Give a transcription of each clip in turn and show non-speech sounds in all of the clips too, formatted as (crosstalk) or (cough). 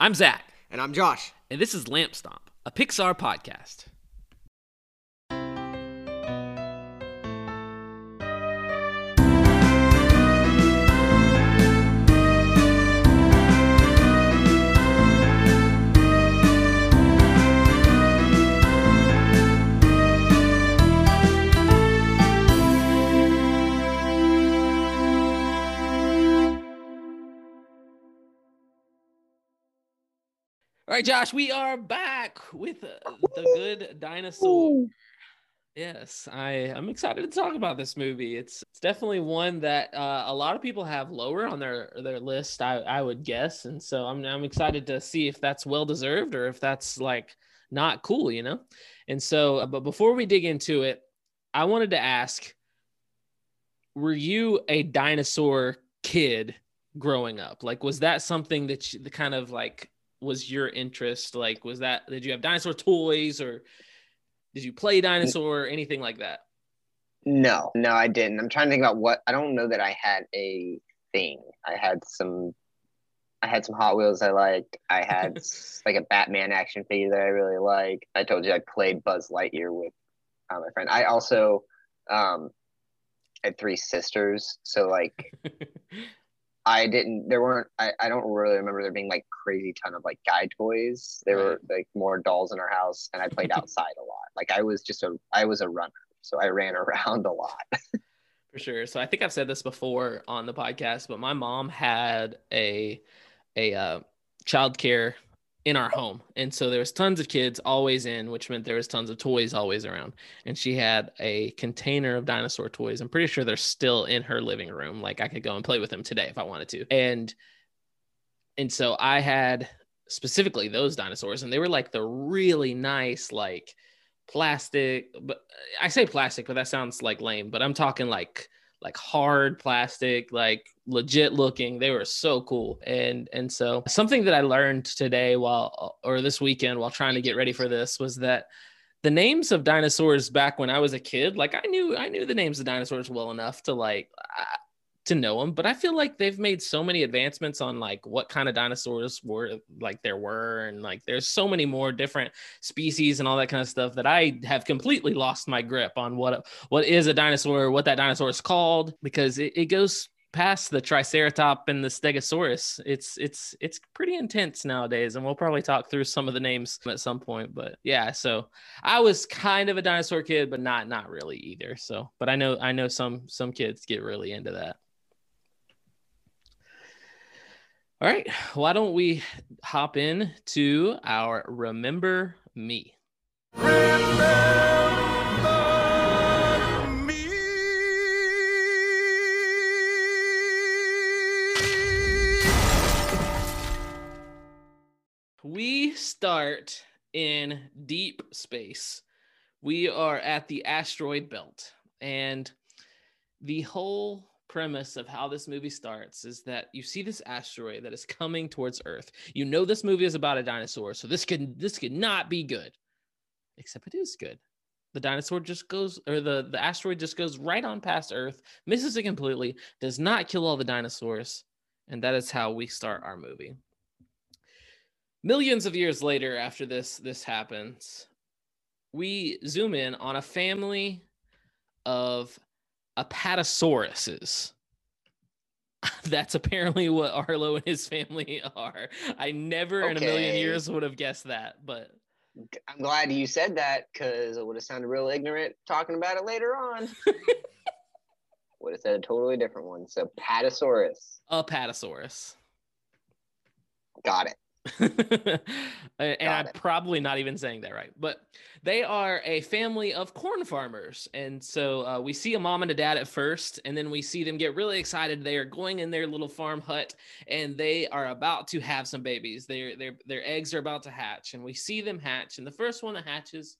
I'm Zach, And I'm Josh. and this is Lamp Stomp, a Pixar podcast. All right, Josh, we are back with uh, the good dinosaur. Yes, I I'm excited to talk about this movie. It's it's definitely one that uh, a lot of people have lower on their their list. I I would guess, and so I'm I'm excited to see if that's well deserved or if that's like not cool, you know. And so, uh, but before we dig into it, I wanted to ask: Were you a dinosaur kid growing up? Like, was that something that you, the kind of like was your interest? Like, was that did you have dinosaur toys or did you play dinosaur or anything like that? No, no, I didn't. I'm trying to think about what I don't know that I had a thing. I had some I had some Hot Wheels I liked. I had (laughs) like a Batman action figure that I really liked. I told you I played Buzz Lightyear with uh, my friend. I also um had three sisters, so like (laughs) I didn't there weren't I, I don't really remember there being like crazy ton of like guy toys. There were like more dolls in our house and I played (laughs) outside a lot. Like I was just a I was a runner. So I ran (laughs) around a lot. For sure. So I think I've said this before on the podcast, but my mom had a a uh, childcare in our home, and so there was tons of kids always in, which meant there was tons of toys always around. And she had a container of dinosaur toys. I'm pretty sure they're still in her living room. Like I could go and play with them today if I wanted to. And and so I had specifically those dinosaurs, and they were like the really nice like plastic but i say plastic but that sounds like lame but i'm talking like like hard plastic like legit looking. They were so cool. And and so something that i learned today while or this weekend while trying to get ready for this was that the names of dinosaurs back when i was a kid like i knew i knew the names of dinosaurs well enough to like to know them but i feel like they've made so many advancements on like what kind of dinosaurs were like there were and like there's so many more different species and all that kind of stuff that i have completely lost my grip on what what is a dinosaur what that dinosaur is called because it, it goes past the triceratop and the stegosaurus. It's it's it's pretty intense nowadays and we'll probably talk through some of the names at some point but yeah so i was kind of a dinosaur kid but not not really either so but i know i know some some kids get really into that all right, why don't we hop in to our Remember Me? We start in deep space. We are at the asteroid belt, and the whole premise of how this movie starts is that you see this asteroid that is coming towards Earth. You know this movie is about a dinosaur, so this could this could not be good. Except it is good. The dinosaur just goes or the the asteroid just goes right on past Earth, misses it completely, does not kill all the dinosaurs, and that is how we start our movie. Millions of years later after this this happens, we zoom in on a family of apatosauruses. (laughs) That's apparently what Arlo and his family are. I never in a million years would have guessed that, but I'm glad you said that because it would have sounded real ignorant talking about it later on. (laughs) would have said a totally different one. So Patasaurus. apatosaurus. Got it. (laughs) and Got I'm it. probably not even saying that right, but they are a family of corn farmers. And so uh, we see a mom and a dad at first, and then we see them get really excited. They are going in their little farm hut and they are about to have some babies. Their, their, their eggs are about to hatch, and we see them hatch. And the first one that hatches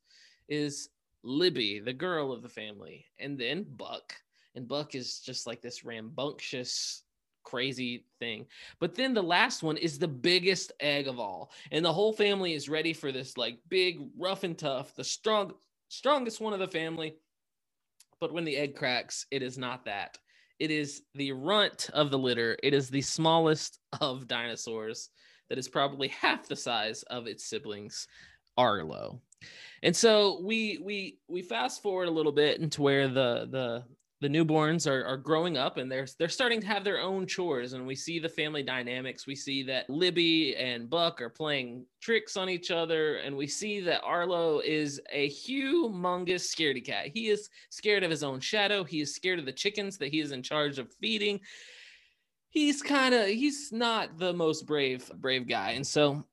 is Libby, the girl of the family, and then Buck. And Buck is just like this rambunctious, crazy thing. But then the last one is the biggest egg of all. And the whole family is ready for this like big, rough and tough, the strong strongest one of the family. But when the egg cracks, it is not that. It is the runt of the litter. It is the smallest of dinosaurs. that is probably half the size of its siblings, Arlo. And so we we we fast forward a little bit into where the the the newborns are, are growing up and they're they're starting to have their own chores and we see the family dynamics. We see that libby and buck are playing tricks on each other and we see that arlo is a humongous scaredy cat. He is scared of his own shadow. He is scared of the chickens that he is in charge of feeding. He's kind of he's not the most brave brave guy. And so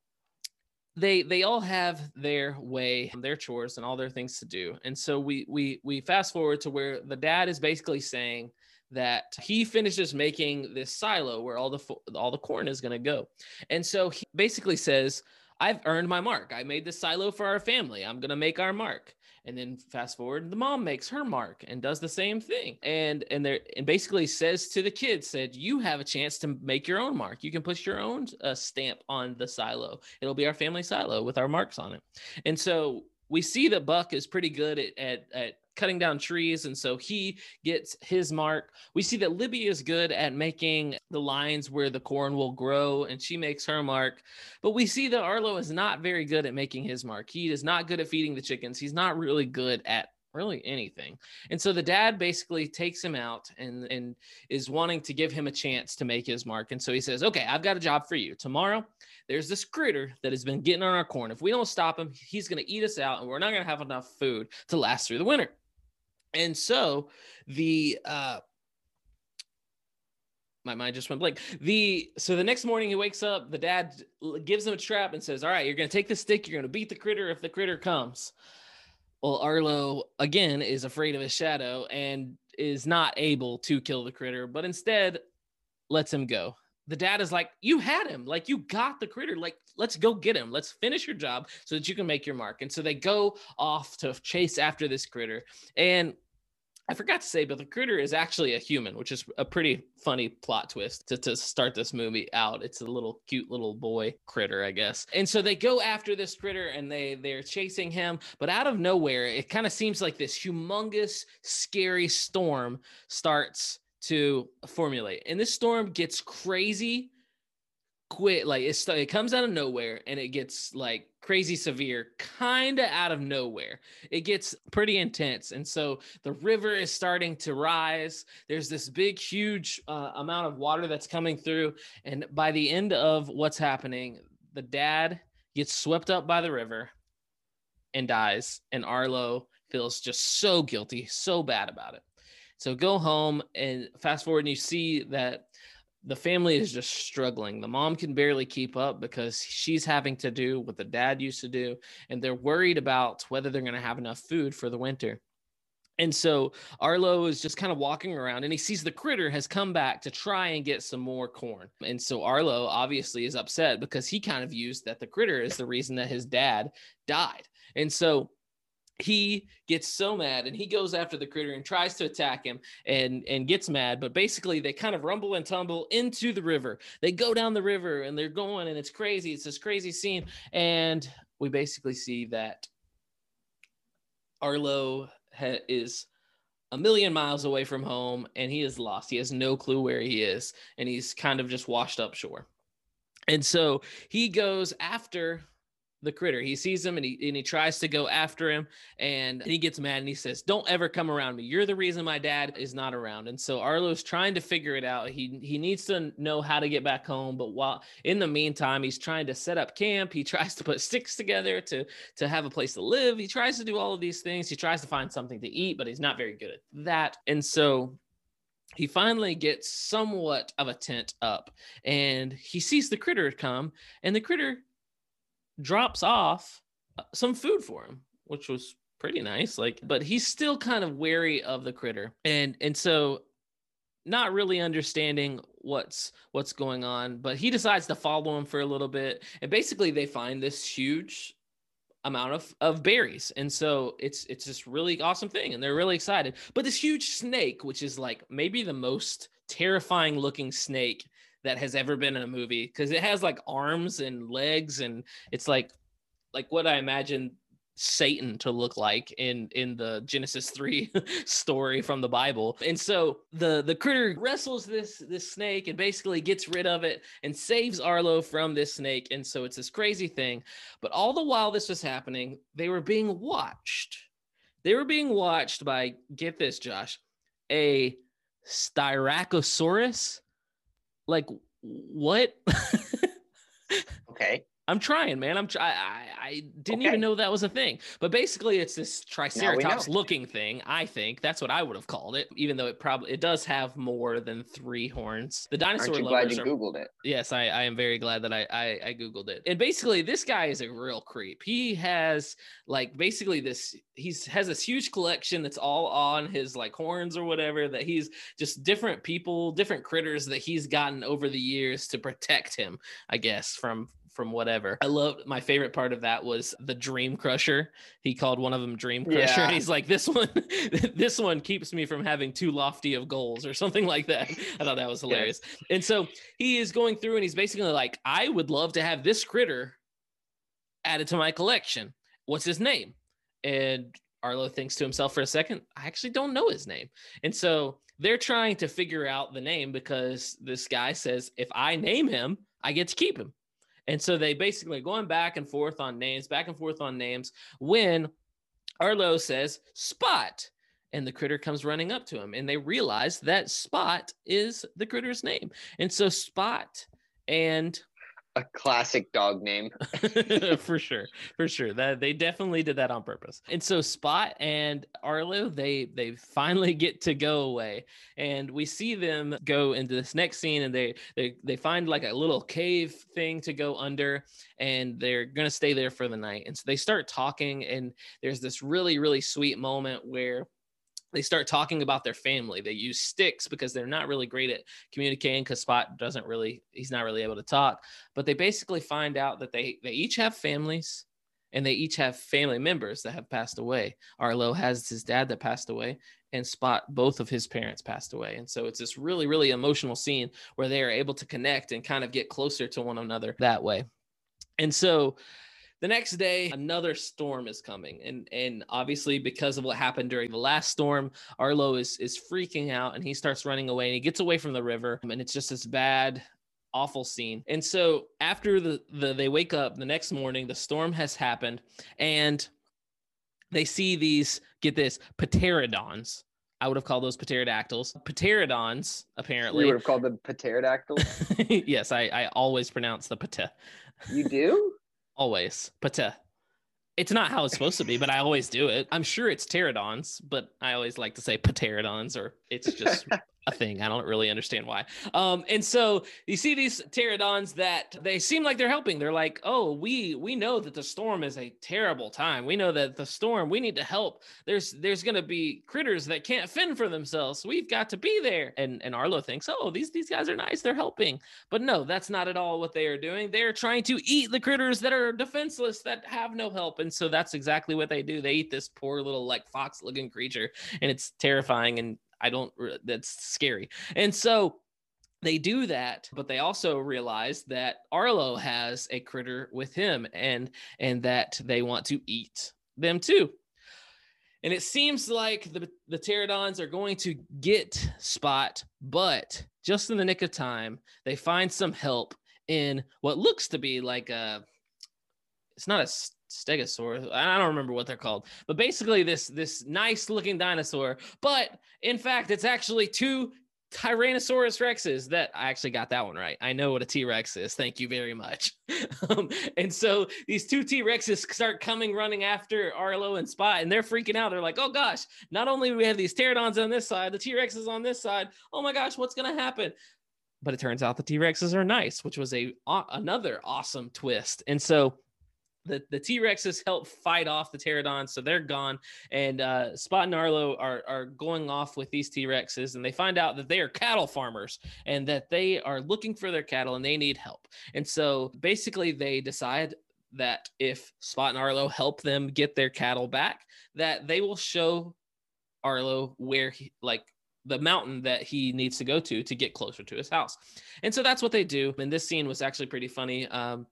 they they all have their way their chores and all their things to do. And so we we we fast forward to where the dad is basically saying that he finishes making this silo where all the all the corn is going to go. And so he basically says i've earned my mark. I made this silo for our family. I'm going to make our mark and then fast forward the mom makes her mark and does the same thing. And and there and basically says to the kids said you have a chance to make your own mark. You can put your own uh, stamp on the silo. It'll be our family silo with our marks on it. And so we see that buck is pretty good at, at, at cutting down trees. And so he gets his mark. We see that Libby is good at making the lines where the corn will grow, and she makes her mark. But we see that Arlo is not very good at making his mark. He is not good at feeding the chickens. He's not really good at really anything. And so the dad basically takes him out and, and is wanting to give him a chance to make his mark. And so he says, Okay, I've got a job for you. Tomorrow, there's this critter that has been getting on our corn. If we don't stop him, he's going to eat us out and we're not going to have enough food to last through the winter. And so the uh my mind just went blank. The so the next morning he wakes up, the dad gives him a trap and says, "All right, you're going to take the stick, you're going to beat the critter if the critter comes." Well, Arlo again is afraid of his shadow and is not able to kill the critter, but instead lets him go. The dad is like, "You had him. Like you got the critter. Like let's go get him. Let's finish your job so that you can make your mark." And so they go off to chase after this critter. And I forgot to say, but the critter is actually a human, which is a pretty funny plot twist to, to start this movie out. It's a little cute little boy critter, I guess. And so they go after this critter and they they're chasing him, but out of nowhere, it kind of seems like this humongous, scary storm starts to formulate. And this storm gets crazy quit like it's it comes out of nowhere and it gets like crazy severe kind of out of nowhere. It gets pretty intense and so the river is starting to rise. There's this big huge uh, amount of water that's coming through and by the end of what's happening the dad gets swept up by the river and dies and arlo feels just so guilty so bad about it. So go home and fast forward and you see that the family is just struggling. The mom can barely keep up because she's having to do what the dad used to do, and they're worried about whether they're going to have enough food for the winter. And so Arlo is just kind of walking around and he sees the critter has come back to try and get some more corn. And so Arlo obviously is upset because he kind of views that the critter is the reason that his dad died. And so he gets so mad and he goes after the critter and tries to attack him and and gets mad but basically they kind of rumble and tumble into the river. They go down the river and they're going and it's crazy. It's this crazy scene. And we basically see that arlo ha- is a million miles away from home and he is lost. He has no clue where he is and he's kind of just washed up shore. And so he goes after the critter. He sees him and he and he tries to go after him and he gets mad and he says, "Don't ever come around me. You're the reason my dad is not around." And so Arlo's trying to figure it out. He he needs to know how to get back home, but while in the meantime, he's trying to set up camp. He (laughs) tries to put sticks together to to have a place to live. He tries to do all of these things. He tries to find something to eat, but he's not very good at that. And so he finally gets somewhat of a tent up and he sees the critter come and the critter drops off uh, some food for him, which was pretty nice. Like, but he's still kind of wary of the critter, and and so not really understanding what's what's going on. But he decides to follow him for a little bit, and basically they find this huge amount of, of berries and so it's it's this really awesome thing and they're really excited but this huge snake which is like maybe the most terrifying looking snake that has ever been in a movie because it has like arms and legs and it's like like what I imagine Satan to look like in in the Genesis 3 (laughs) story from the Bible. And so the the critter wrestles this this snake and basically gets rid of it and saves Arlo from this snake. And so it's this crazy thing. But all the while this was happening, they were being watched. They were being watched by get this Josh, a Styracosaurus. Like what? (laughs) okay. I'm trying, man. I'm try- I, I didn't okay. even know that was a thing. But basically, it's this triceratops looking thing. I think that's what I would have called it, even though it probably it does have more than three horns. The dinosaur Aren't you glad you are, googled it? Yes, I, I am very glad that I, I I googled it. And basically, this guy is a real creep. He has like basically this. He's has this huge collection that's all on his like horns or whatever. That he's just different people, different critters that he's gotten over the years to protect him. I guess from from whatever. I loved my favorite part of that was the Dream Crusher. He called one of them Dream Crusher. Yeah. And he's like, this one, (laughs) this one keeps me from having too lofty of goals or something like that. I thought that was hilarious. Yeah. And so he is going through and he's basically like, I would love to have this critter added to my collection. What's his name? And Arlo thinks to himself for a second, I actually don't know his name. And so they're trying to figure out the name because this guy says, if I name him, I get to keep him. And so they basically going back and forth on names, back and forth on names. When Arlo says Spot, and the critter comes running up to him, and they realize that Spot is the critter's name. And so Spot and a classic dog name. (laughs) For sure for sure. That they definitely did that on purpose. And so spot and arlo they they finally (laughs) get to go away. And we see them go into this next scene and they they they find like a little cave thing to go under and they're gonna stay there for the night. And so they start talking and there's this really really sweet moment where they start talking about their family. They use sticks because they're not really great at communicating because Spot doesn't really, he's not really able to talk. But they basically find out that they they each have families and they each have family members that have passed away. Arlo has his dad that passed away, and Spot, both of his parents passed away. And so it's this really, really emotional scene where they are able to connect and kind of get closer to one another that way. And so the next day, another storm is coming, and and obviously because of what happened during the last storm, Arlo is is freaking out, and he starts running away, and he gets away from the river, and it's just this bad awful scene. And so after the, the they wake up the next morning, the storm has happened and they see these get this pterodons. I would have called those pterodactyls. Pterodons, apparently. You would have called them pterodactyls? (laughs) yes, I, I always pronounce the pte. You do? Always. Pate. It's not how it's supposed to be, but I always do it. (laughs) I'm sure it's pterodons, but I always like to say pterodons, or it's just (laughs) a thing. I don't really understand why. Um, and so you see these pterodons that they seem like they're helping. They're like, oh, we we know that the storm is a terrible time. We know that the storm, we need to help. There's there's gonna be critters that can't fend for themselves. We've got to be there. And and Arlo thinks, oh, these these guys are nice, they're helping. But no, that's not at all what they are doing. They're trying to eat the critters that are defenseless, that have no help. And so that's exactly what they do. They eat this poor little like fox looking creature, and it's terrifying and I don't, that's scary. And so they do that, but they also realize that Arlo has a critter with him and, and that they want to eat them too. And it seems like the, the pterodons are going to get Spot, but just in the nick of time, they find some help in what looks to be like a it's not a stegosaurus. I don't remember what they're called, but basically this this nice looking dinosaur. But in fact, it's actually two Tyrannosaurus Rexes that I actually got that one right. I know what a T Rex is. Thank you very much. (laughs) um, and so these two T Rexes start coming running after Arlo and Spot, and they're freaking out. They're like, oh gosh, not only do we have these pterodons on this side, the T Rexes on this side. Oh my gosh, what's going to happen? But it turns out the T Rexes are nice, which was a uh, another awesome twist. And so the, the T-Rexes help fight off the pterodons, so they're gone. And uh, Spot and Arlo are, are going off with these T-Rexes, and they find out that they are cattle farmers and that they are looking for their cattle and they need help. And so basically, they decide that if Spot and Arlo help them get their cattle back, that they will show Arlo where he like the mountain that he needs to go to to get closer to his house. And so that's what they do. And this scene was actually pretty funny. Um,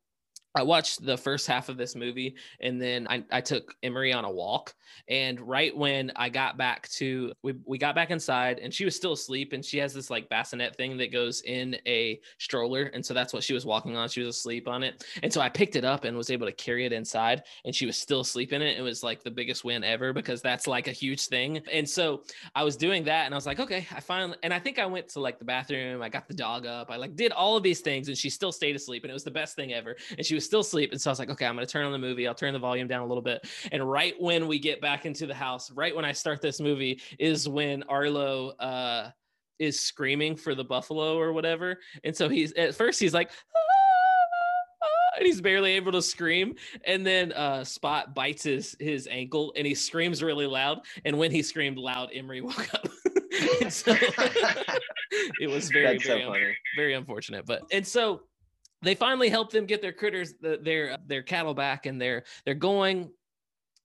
I watched the first half of this movie and then I, I took Emery on a walk. And right when I got back to, we, we got back inside and she was still asleep and she has this like bassinet thing that goes in a stroller. And so that's what she was walking on. She was asleep on it. And so I picked it up and was able to carry it inside and she was still asleep in it. It was like the biggest win ever because that's like a huge thing. And so I was doing that and I was like, okay, I finally, and I think I went to like the bathroom. I got the dog up. I like did all of these things and she still stayed asleep and it was the best thing ever. And she was still asleep. And so I was like, okay, I'm going to turn on the movie. I'll turn the volume down a little bit. And right when we get back into the house, right when I start this movie, is when Arlo uh, is screaming for the buffalo or whatever. And so he's at first he's like, ah, and he's barely able to scream. And then uh, Spot bites his his ankle and he screams really loud. And when he screamed loud, Emery (laughs) woke up. so, (laughs) (laughs) it was very very, so very unfortunate. But and so they finally help them get their critters their uh, their cattle back and they're they're going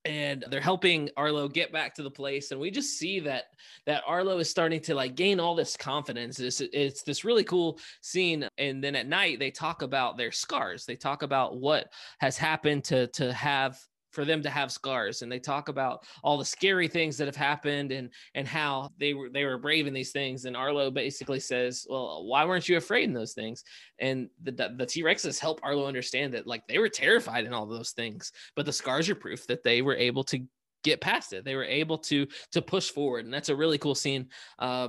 and they're helping Arlo get back to the place. And we just see that that Arlo is starting to like gain all this confidence. It's, it's this really cool scene. And then at night they talk about their scars. They talk about what has happened to to have for them to have scars and they talk about all the scary things that have happened and and how they were they were brave in these things. And arlo basically says well why weren't you afraid in those things? And the the t-rexes help arlo understand that like they were terrified in all those things but the scars are proof that they were able to get past it. They were able to to push forward. And that's a really cool scene uh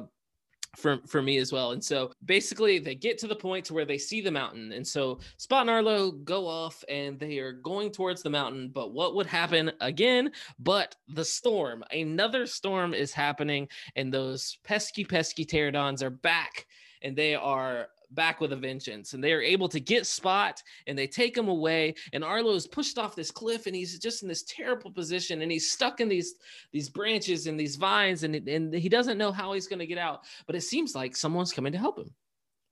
for for me as well. And so basically they get to the point to where they see the mountain. And so Spot and Arlo go off and they are going towards the mountain. But what would happen again? But the storm, another storm is happening, and those pesky, pesky pterodons are back and they are back with a vengeance. And they are able to get spot and they take him away. And arlo is pushed off this cliff and he's just in this terrible position and he's stuck in these these branches and these vines and, and he doesn't know how he's going to get out. But it seems like someone's coming to help him.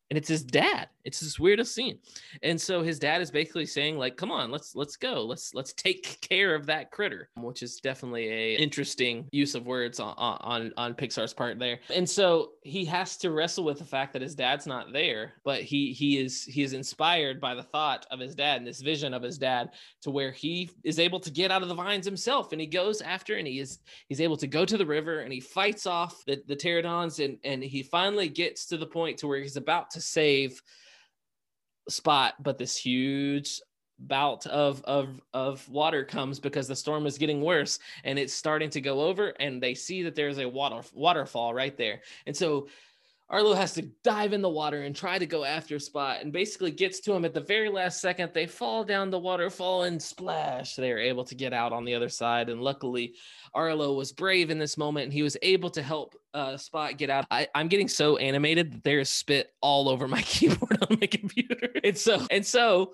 And it's his dad. It's this weirdest scene. And so his dad is basically saying like come on let's let's go. Let's let's take care of that critter which is definitely a interesting use of words on on on pixar's part there. And so he has to wrestle with the fact that his dad's not there but he he is he is inspired by the thought of his dad and this vision of his dad to where he is able to get out of the vines himself and he goes after and he is he's able to go to the river and he fights off the, the pterodons and and he finally gets to the point to where he's about to to save Spot, but this huge bout of of of water comes because the storm is getting worse and it's starting to go over and they see that there's a water waterfall right there and so Arlo has to dive in the water and try to go after Spot and basically gets to him at the very last second. They fall down the waterfall and splash. They are able to get out on the other side. And luckily, Arlo was brave in this moment and he was able to help uh, Spot get out. I, am getting so animated that there's spit all over my (laughs) keyboard on my computer. And so, and so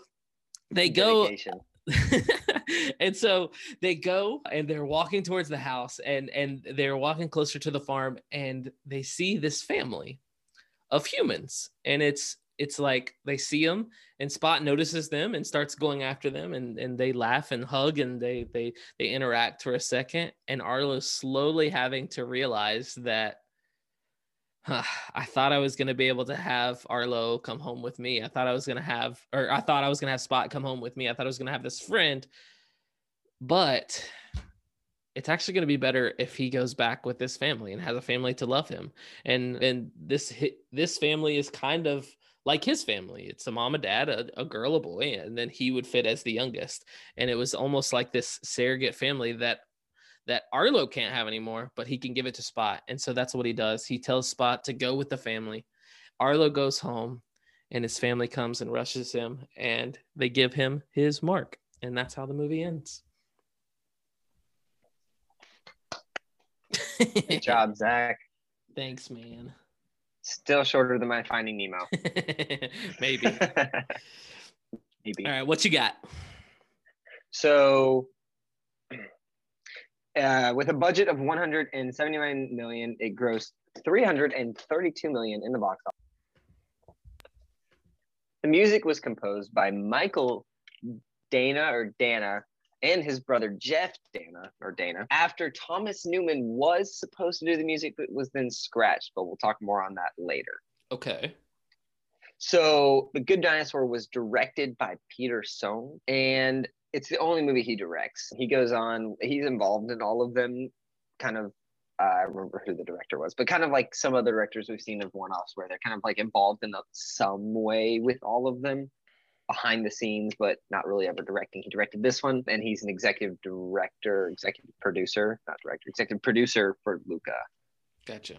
they go. (laughs) and so they go and they're walking towards the house and and they're walking closer to the farm and they see this family of humans and it's it's like they see them and spot notices them and starts going after them and, and they laugh and hug and they they they interact for a second and arlo's slowly having to realize that huh, i thought i was going to be able to have arlo come home with me. I thought i was going to have or i thought i was going to have spot come home with me. I thought i was going to have this friend. But it's actually going to be better if he goes back with this family and has a family to love him. And and this this family is kind of like his family. It's a mom a dad a, a girl a boy and then he would fit as the youngest. And it was almost like this surrogate family that that arlo can't have anymore but he can give it to spot and so that's what he does he tells spot to go with the family arlo goes home and his family comes and rushes him and they give him his mark and that's how the movie ends Good job, Zach. (laughs) Thanks, man. Still shorter than my Finding Nemo. (laughs) Maybe. (laughs) Maybe. All right, what you got? So, uh, with a budget of 179 million, it grossed 332 million in the box office. The music was composed by Mychael Danna or Danna and his brother Jeff Danna or Danna after Thomas Newman was supposed to do the music but was then scratched, but we'll talk more on that later. Okay. So The Good Dinosaur was directed by Peter Sohn, and it's the only movie he directs. He goes on, he's involved in all of them, kind of. Uh, I remember who the director was, but kind of like some of the directors we've seen of one offs where they're kind of like involved in a, some way with all of them behind the scenes, but not really ever directing. He directed this one, and he's an executive director, executive producer, not director, executive producer for Luca. Gotcha.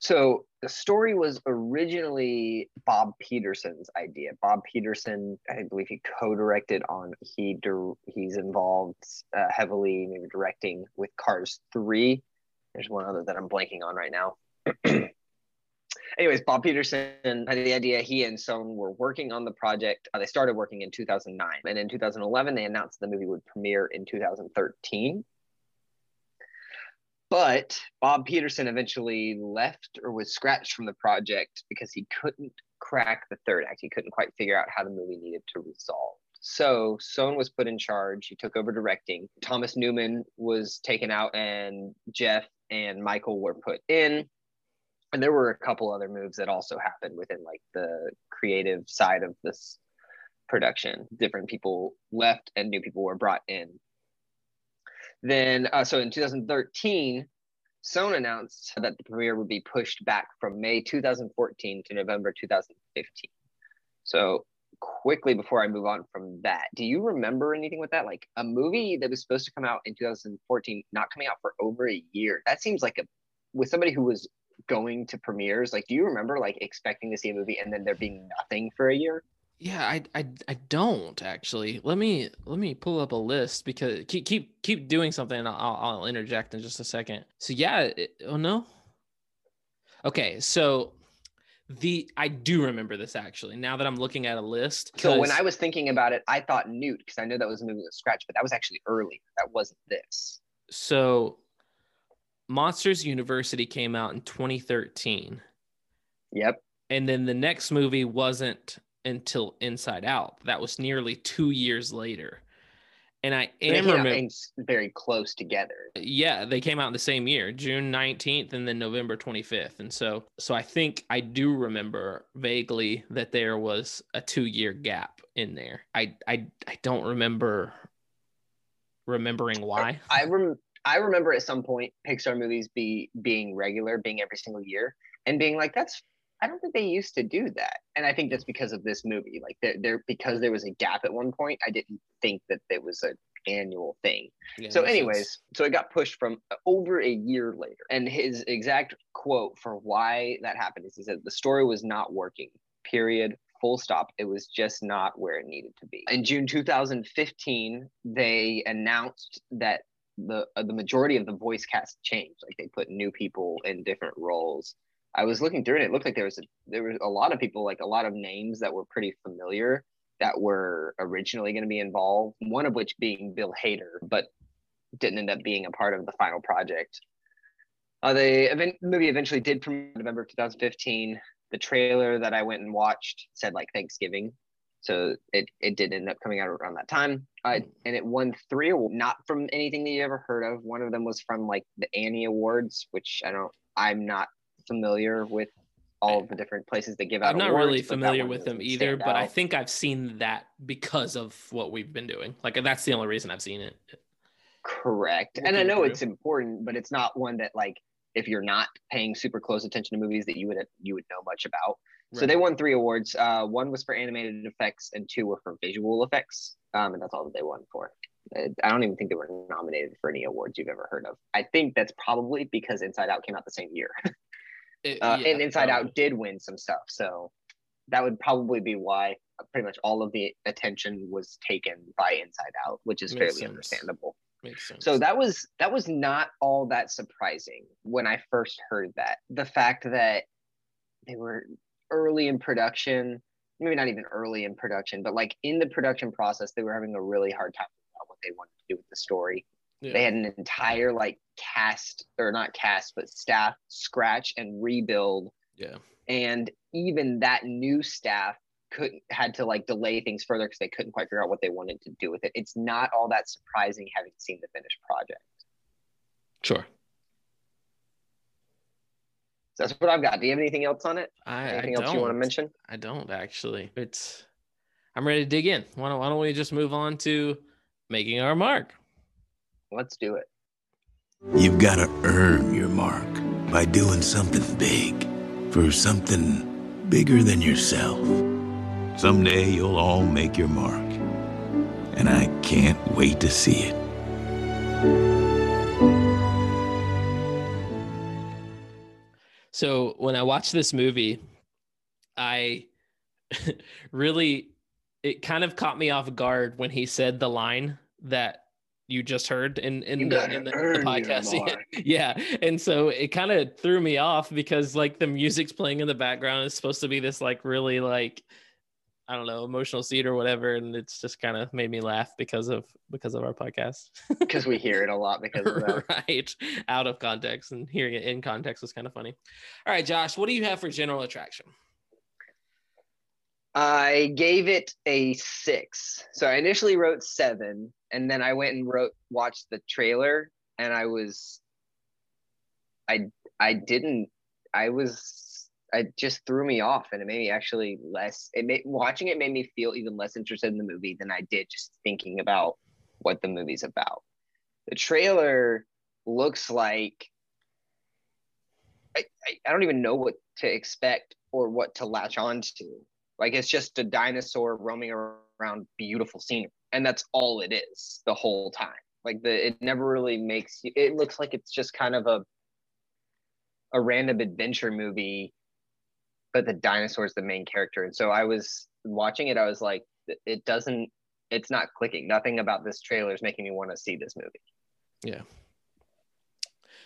So the story was originally Bob Peterson's idea. Bob Peterson, I believe he co-directed on. He he's involved uh, heavily, maybe directing with Cars Three. There's one other that I'm blanking on right now. (clears throat) Anyways, Bob Peterson had the idea. He and Sohn were working on the project. Uh, they started working in 2009, and in 2011 they announced the movie would premiere in 2013. But Bob Peterson eventually left or was scratched from the project because he couldn't crack the third act. He couldn't quite figure out how the movie needed to resolve. So Sohn was put in charge. He took over directing. Thomas Newman was taken out, and Jeff and Michael were put in. And there were a couple other moves that also happened within like the creative side of this production. Different people left and new people were brought in. Then, uh, so in 2013, Sohn announced that the premiere would be pushed back from May 2014 to November 2015. So, quickly before I move on from that, do you remember anything with that? Like a movie that was supposed to come out in 2014, not coming out for over a year. That seems like a, with somebody who was going to premieres, like, do you remember like expecting to see a movie and then there being nothing for a year? Yeah, I, I I don't actually. Let me let me pull up a list because keep keep keep doing something. I'll I'll interject in just a second. So yeah, it, oh no. Okay, so the I do remember this actually. Now that I'm looking at a list. So when I was thinking about it, I thought Newt because I know that was a movie with Scratch, but that was actually early. That wasn't this. So Monsters University came out in 2013. Yep. And then the next movie wasn't until Inside Out. That was nearly two years later. And I am remember very close together. Yeah, they came out in the same year, June 19th and then November 25th. And so so I think I do remember vaguely that there was a 2-year gap in there. I I I don't remember remembering why. I rem- I remember at some point Pixar movies be being regular, being every single year and being like that's I don't think they used to do that. And I think that's because of this movie. Like there, there because there was a gap at one point, I didn't think that there was an annual thing. Yeah, so, anyways, sense. so it got pushed from over a year later. And his exact quote for why that happened is he said the story was not working. Period. Full stop. It was just not where it needed to be. In June 2015, they announced that the uh, the majority of the voice cast changed. Like they put new people in different roles I was looking through it. It looked like there was a, there was a lot of people, like a lot of names that were pretty familiar that were originally going to be involved. One of which being Bill Hader, but didn't end up being a part of the final project. Uh, the event, movie eventually did premiere November 2015. The trailer that I went and watched said like Thanksgiving, so it it did end up coming out around that time. Uh, and it won three awards, not from anything that you ever heard of. One of them was from like the Annie Awards, which I don't. I'm not familiar with all of the different places that give out. I'm not awards, really familiar with them either, but I think I've seen that because of what we've been doing. Like that's the only reason I've seen it. Correct. and I know it's important, but it's not one that like if you're not paying super close attention to movies that you would you would know much about. Right. So they won three awards. Uh, one was for animated effects, and two were for visual effects. Um, and that's all that they won for. I don't even think they were nominated for any awards you've ever heard of. I think that's probably because Inside Out came out the same year. (laughs) It, uh, yeah, and Inside Out did win some stuff, so that would probably be why pretty much all of the attention was taken by Inside Out, which is Makes fairly sense. understandable. Makes sense. So that was that was not all that surprising when I first heard that. The fact that they were early in production, maybe not even early in production, but like in the production process, they were having a really hard time about what they wanted to do with the story. Yeah. They had an entire like cast or not cast, but staff scratch and rebuild. Yeah. And even that new staff couldn't had to like delay things further because they couldn't quite figure out what they wanted to do with it. It's not all that surprising having seen the finished project. Sure. So that's what I've got. Do you have anything else on it? I, Anything I else you want to mention? I don't actually. It's I'm ready to dig in. Why don't, why don't we just move on to making our mark? Let's do it. You've got to earn your mark by doing something big for something bigger than yourself. Someday you'll all make your mark. And I can't wait to see it. So when I watched this movie, I (laughs) really it kind of caught me off guard when he said the line that you just heard in in, the, in the, the podcast. (laughs) Yeah. And so it kind of threw me off because like the music's playing in the background is supposed to be this like really like I don't know, emotional seat or whatever. And it's just kind of made me laugh because of because of our podcast. (laughs) Because we hear it a lot because of that. right. Out of context and hearing it in context was kind of funny. All right, Josh, what do you have for general attraction? I gave it a six. So I initially wrote seven, and then I went and wrote watched the trailer, and I was, I I didn't. I was. I just threw me off, and it made me actually less. It made watching it made me feel even less interested in the movie than I did just thinking about what the movie's about. The trailer looks like. I, I, don't even know what to expect or what to latch on to. Like it's just a dinosaur roaming around beautiful scenery, and that's all it is the whole time. Like the it never really makes you. It looks like it's just kind of a a random adventure movie, but the dinosaur is the main character. And so I was watching it. I was like, it doesn't. It's not clicking. Nothing about this trailer is making me want to see this movie. Yeah.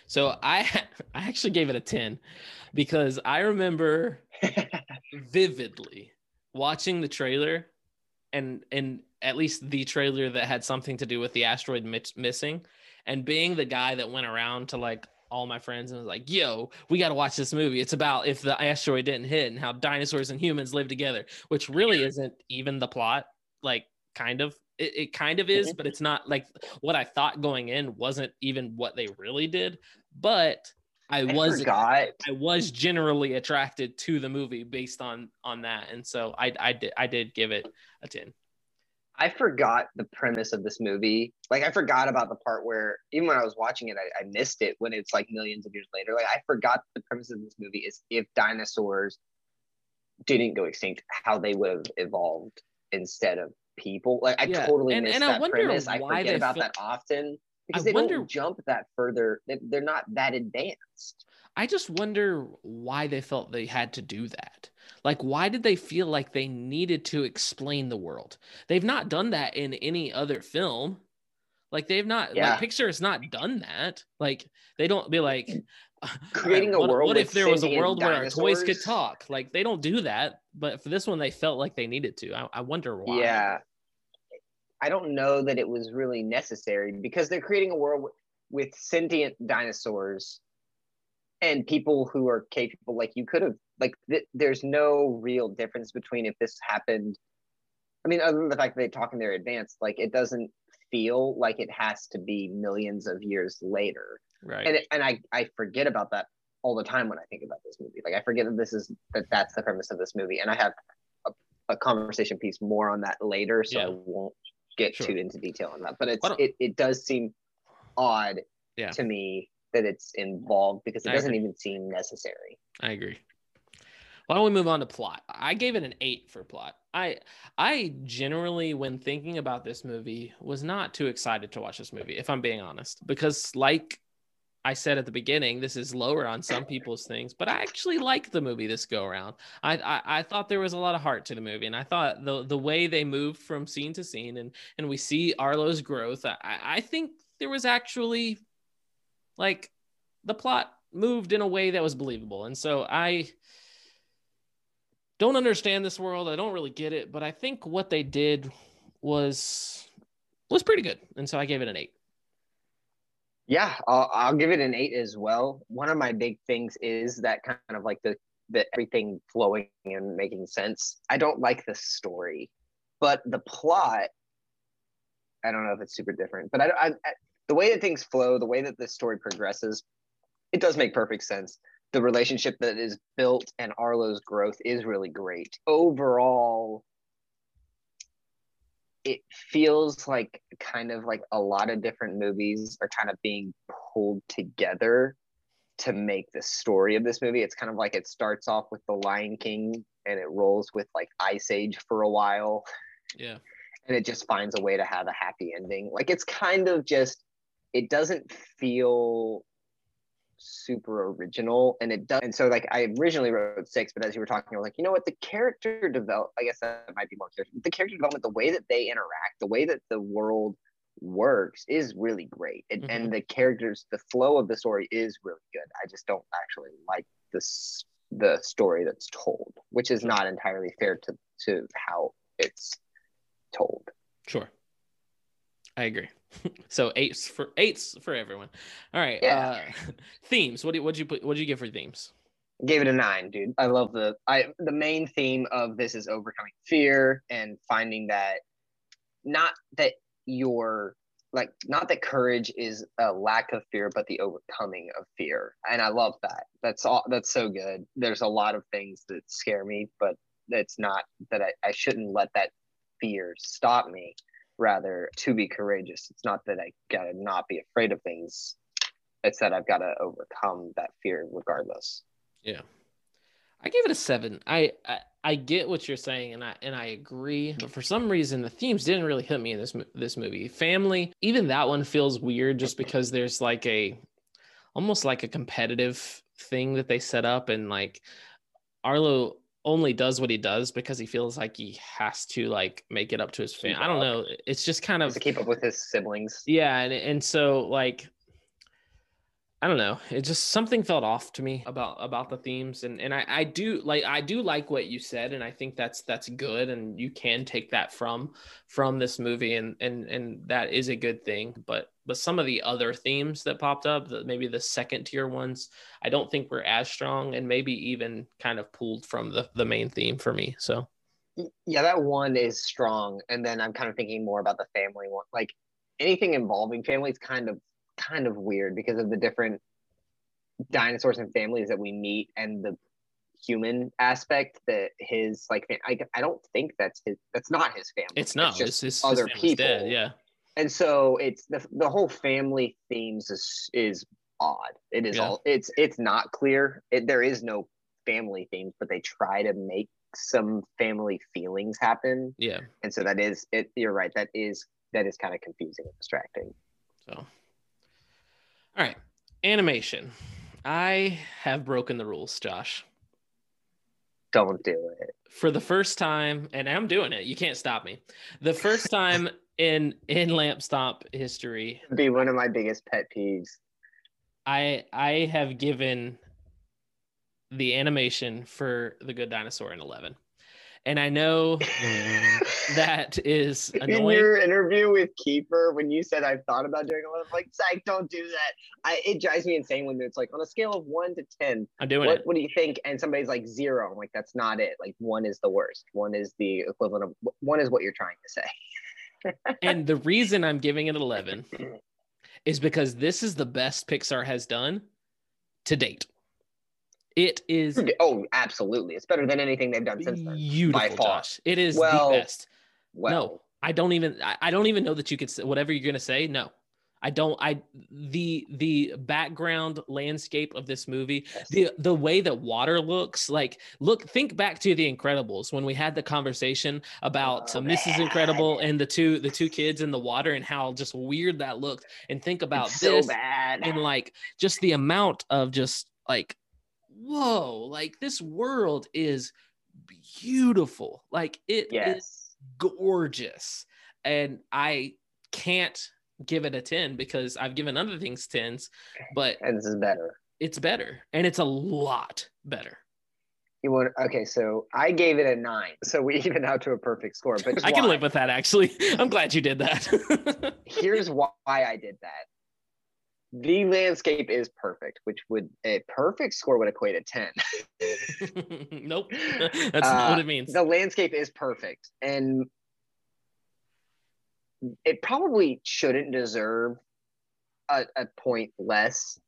So I (laughs) I actually gave it a 10 because I remember (laughs) vividly watching the trailer and and at least the trailer that had something to do with the asteroid miss- missing and being the guy that went around to like all my friends and was like yo we got to watch this movie. It's about if the asteroid didn't hit and how dinosaurs and humans live together which really isn't even the plot like kind of. It, it kind of is mm-hmm. but it's not like what i thought going in wasn't even what they really did but i I was forgot. I was generally attracted to the movie based on on that, and so I I did I did give it a ten. I forgot the premise of this movie. Like I forgot about the part where even when I was watching it, I, I missed it when it's like millions of years later. Like I forgot the premise of this movie is if dinosaurs didn't go extinct, how they would have evolved instead of people. Like I Yeah, totally and- missed and I that wonder premise. I forget about fil- that often because I they wonder- don't jump that further. They- They're not that advanced. I just wonder why they felt they had to do that. Like, why did they feel like they needed to explain the world? They've not done that in any other film. Like, they've not. Yeah. Like, Pixar has not done that. Like, they don't be like (laughs) Creating a what, world What if there was a world where our toys could talk? Like, they don't do that. But for this one, they felt like they needed to. I, I wonder why. Yeah. I don't know that it was really necessary because they're creating a world with, with sentient dinosaurs and people who are capable. Like you could have, like, th- there's no real difference between if this happened. I mean, other than the fact that they talk in their advance, like, it doesn't feel like it has to be millions of years later. Right. And, it, and I, I forget about that all the time when I think about this movie. Like, I forget that this is, that that's the premise of this movie. And I have a, a conversation piece more on that later. So Yeah. I won't get Sure. too into detail on that. But it's it, it does seem odd Yeah. to me that it's involved because it I doesn't agree. even seem necessary. I agree. Why don't we move on to plot? I gave it an eight for plot. I I generally, when thinking about this movie, was not too excited to watch this movie, if I'm being honest, because like I said at the beginning, this is lower on some people's things, but I actually like the movie this go around. I, I I thought there was a lot of heart to the movie, and I thought the the way they moved from scene to scene, and and we see Arlo's growth. I I think there was actually like the plot moved in a way that was believable, and so I don't understand this world. I don't really get it, but I think what they did was was pretty good, and so I gave it an eight. Yeah, I'll, I'll give it an eight as well. One of my big things is that kind of like the the everything flowing and making sense. I don't like the story, but the plot. I don't know if it's super different, but I, I, I the way that things flow, the way that the story progresses, it does make perfect sense. the relationship that is built and Arlo's growth is really great. Overall, it feels like kind of like a lot of different movies are kind of being pulled together to make the story of this movie. It's kind of like it starts off with The Lion King and it rolls with like Ice Age for a while. Yeah. And it just finds a way to have a happy ending. Like it's kind of just it doesn't feel super original and it does and so like i originally wrote six but as you were talking i was like you know what? The character develop i guess that might be more character the character development the way that they interact the way that the world works is really great and, Mhm. and the characters the flow of the story is really good. I just don't actually like this the story that's told which is not entirely fair to to how it's told. Sure. I agree. (laughs) so eights for eights for everyone. All right. Yeah. Uh, (laughs) themes. What do you, what'd you put? What'd you give for themes? gave it a nine, dude. I love the I the main theme of this is overcoming fear and finding that not that you're like not that courage is a lack of fear, but the overcoming of fear. And I love that. That's all that's so good. There's a lot of things that scare me, but it's not that I, I shouldn't let that fear stop me. Rather to be courageous. It's not that I gotta not be afraid of things. It's that I've got to overcome that fear regardless. Yeah. I gave it a seven. I, I I get what you're saying, and I and I agree. But for some reason, the themes didn't really hit me in this this movie. Family, even that one feels weird, just because there's like a almost like a competitive thing that they set up, and like Arlo only does what he does because he feels like he has to like make it up to his family. I don't know. It's just kind of to keep up with his siblings. yeah, and and so like I don't know. It just something felt off to me about about the themes and and I I do like I do like what you said and I think that's that's good and you can take that from from this movie and and and that is a good thing but but some of the other themes that popped up the, maybe the second tier ones I don't think were as strong and maybe even kind of pulled from the the main theme for me. So Yeah, that one is strong. And then I'm kind of thinking more about the family one. Like anything involving family is kind of kind of weird because of the different dinosaurs and families that we meet and the human aspect that his like I, I don't think that's his that's not his family it's not just it's, his, other people dead, yeah. And so it's the, the whole family themes is is odd it is Yeah. all it's it's not clear it, there is no family themes but they try to make some family feelings happen Yeah. and so that is it you're right that is that is kind of confusing and distracting So, all right, animation. I have broken the rules, Josh. don't do it For the first time, and I'm doing it. You can't stop me. The first time in in Lamp Stomp history, be one of my biggest pet peeves I I have given the animation for The Good Dinosaur in 11. And I know (laughs) that is in your interview with Keeper, when you said I've thought about doing it, I'm like, Zach, don't do that. I, it drives me insane when it's like on a scale of one to ten, I'm doing what it. what do you think? And somebody's like zero. I'm like, that's not it. Like one is the worst. One is the equivalent of one is what you're trying to say. And the reason I'm giving it 11 is because this is the best Pixar has done to date. It is Oh, absolutely. It's better than anything they've done since then. beautiful, far. Josh. It is Well, the best. Well, no, I don't even. I, I don't even know that you could say whatever you're gonna say. No, I don't. I the the background landscape of this movie, yes. the the way that water looks like. Look, think back to the Incredibles when we had the conversation about Oh, uh, Mrs. Incredible and the two the two kids in the water and how just weird that looked. And think about It's this so bad. and like just the amount of just like whoa like this world is beautiful like it is yes. gorgeous and i can't give it a 10 because i've given other things 10s but And this is better. it's better and it's a lot better You want okay? So I gave it a nine. So we (laughs) even out to a perfect score. But i can live with that actually (laughs) i'm glad you did that (laughs) here's why I did that. The landscape is perfect, which would a perfect score would equate to 10. nope that's not what Uh, it means The landscape is perfect. And it probably shouldn't deserve a, a point less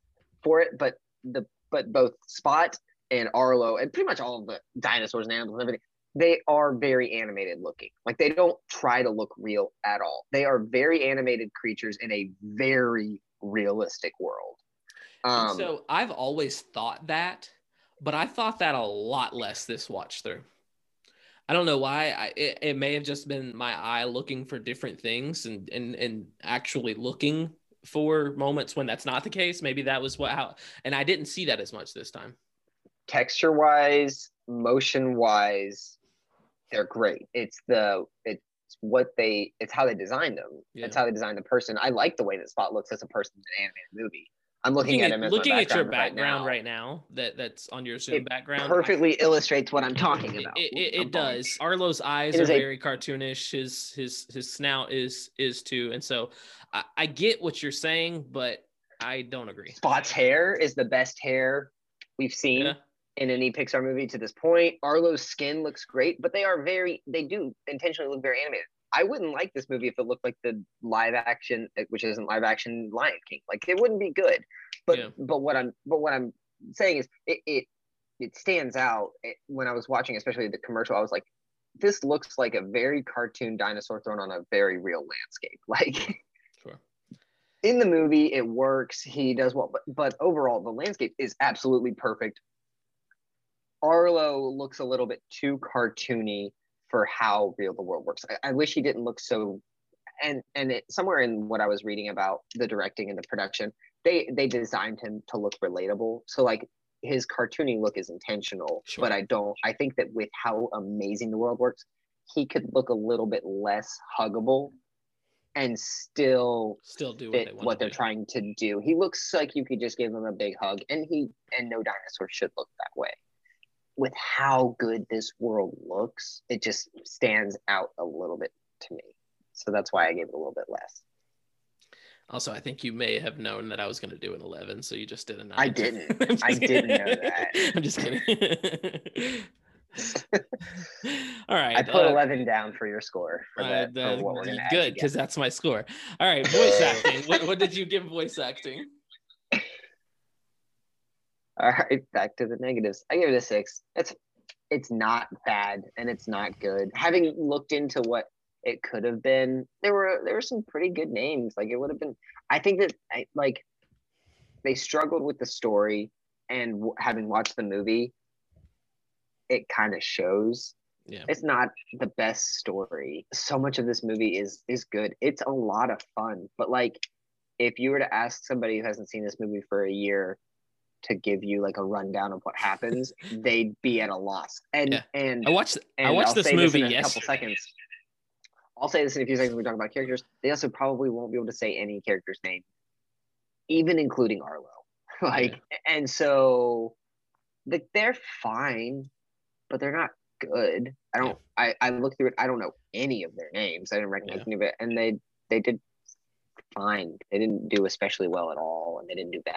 for it, but the but both Spot and Arlo and pretty much all of the dinosaurs and animals and everything, they are very animated looking. Like they don't try to look real at all. They are very animated creatures in a very realistic world. Um, so I've always thought that, but I thought that a lot less this watch through. I don't know why. I, it, it may have just been my eye looking for different things and and and actually looking for moments when that's not the case. Maybe that was what how and I didn't see that as much this time. Texture wise, motion wise, they're great. It's the it's what they it's how they design them. Yeah. It's how they design the person. I like the way that Spot looks as a person in an animated movie. I'm looking, looking at, him looking at your background right now. right now. that that's on your Zoom it background. Perfectly I, illustrates what I'm (laughs) talking about. It, it, it does. Arlo's eyes are a, very cartoonish. His his his snout is is too, and so I, I get what you're saying, but I don't agree. Spot's hair is the best hair we've seen yeah. in any Pixar movie to this point. Arlo's skin looks great, but they are very they do intentionally look very animated. I wouldn't like this movie if it looked like the live action, eh, which isn't live action Lion King. Like it wouldn't be good. But yeah. but what I'm but what I'm saying is it it, it stands out it, eh, when I was watching, especially the commercial. I was like, this looks like a very cartoon dinosaur thrown on a very real landscape. (laughs) Like. Sure. In the movie, it works. He does well, but, but overall, the landscape is absolutely perfect. Arlo looks a little bit too cartoony for how real the world works. I, I wish he didn't look so and and it, somewhere in what I was reading about the directing and the production, they they designed him to look relatable. So like his cartoony look is intentional, sure. but I don't. I think that with how amazing the world works, he could look a little bit less huggable and still still do what, they what they're trying to do. He looks like you could just give him a big hug, and he and no dinosaur should look that way with how good this world looks, it just stands out a little bit to me. So that's why I gave it a little bit less. Also, I think you may have known that I was going to do an 11, so you just did a 9. I didn't. (laughs) I didn't know that. (laughs) I'm just kidding. (laughs) All right. I put uh, 11 down for your score. For uh, the, for good, because that's my score. All right. Voice acting. what, what did you give voice acting? All right, back to the negatives. I give it a six. It's it's not bad and it's not good. Having looked into what it could have been, there were there were some pretty good names. Like it would have been. I think that I, like they struggled with the story, and w- having watched the movie, it kind of shows. Yeah. It's not the best story. So much of this movie is is good. It's a lot of fun, but like if you were to ask somebody who hasn't seen this movie for a year to give you like a rundown of what happens, they'd be at a loss. And yeah. and I watched and I watched I'll this movie this in a couple seconds. I'll say this in a few seconds when we talk about characters. They also probably won't be able to say any character's name, even including Arlo. (laughs) like, yeah. and so like they're fine, but they're not good. I don't. Yeah. I I looked through it. I don't know any of their names. I didn't recognize any of it, and they they did fine. They didn't do especially well at all, and they didn't do bad.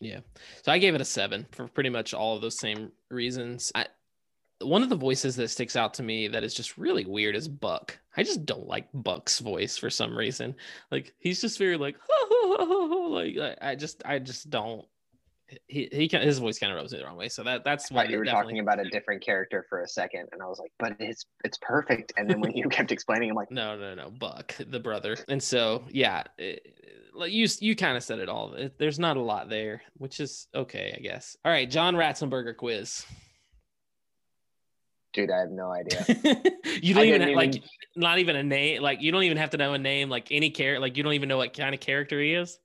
Yeah. So I gave it a seven for pretty much all of those same reasons. I, one of the voices that sticks out to me that is just really weird is Buck. I just don't like Buck's voice for some reason. Like he's just very like, (laughs) like I just I just don't he he can, his voice kind of rubs me the wrong way. So that that's why you were definitely... talking about a different character for a second, and I was like, but it's it's perfect. And then when you (laughs) kept explaining, I'm like, no, no, no, Buck, the brother. And so yeah, it, like you you kind of said it all. There's not a lot there, which is okay, I guess. All right, John Ratzenberger quiz. Dude, I have no idea. (laughs) you don't even, even like not even a name. Like you don't even have to know a name. Like any character. Like you don't even know what kind of character he is.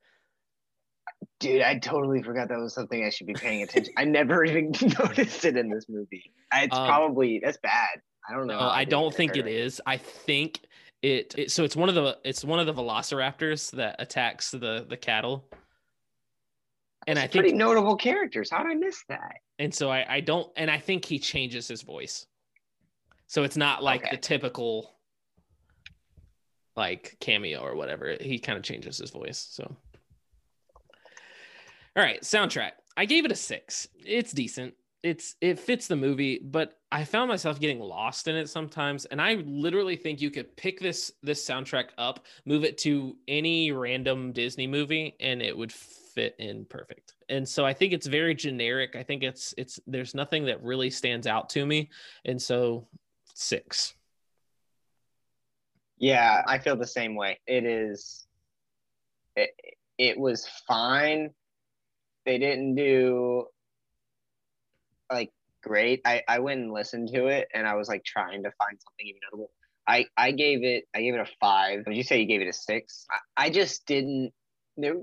Dude, I totally forgot that was something I should be paying attention. I never (laughs) even noticed it in this movie. It's um, probably that's bad. I don't know. No, I don't think it is. I think it, it, so it's one of the it's one of the velociraptors that attacks the the cattle. And That's I think pretty notable characters. How did I miss that? And so I, I don't and I think he changes his voice. So it's not like okay. the typical like cameo or whatever. He kind of changes his voice. So all right, soundtrack. I gave it a six. It's decent. It's it fits the movie, but I found myself getting lost in it sometimes. And I literally think you could pick this this soundtrack up, move it to any random Disney movie, and it would fit in perfect. And so I think it's very generic. I think it's it's there's nothing that really stands out to me. And so six. Yeah, I feel the same way. It is it, it was fine. They didn't do like great. I, I went and listened to it and I was like trying to find something even notable. I, I gave it I gave it a five. Would you say you gave it a six? I, I just didn't there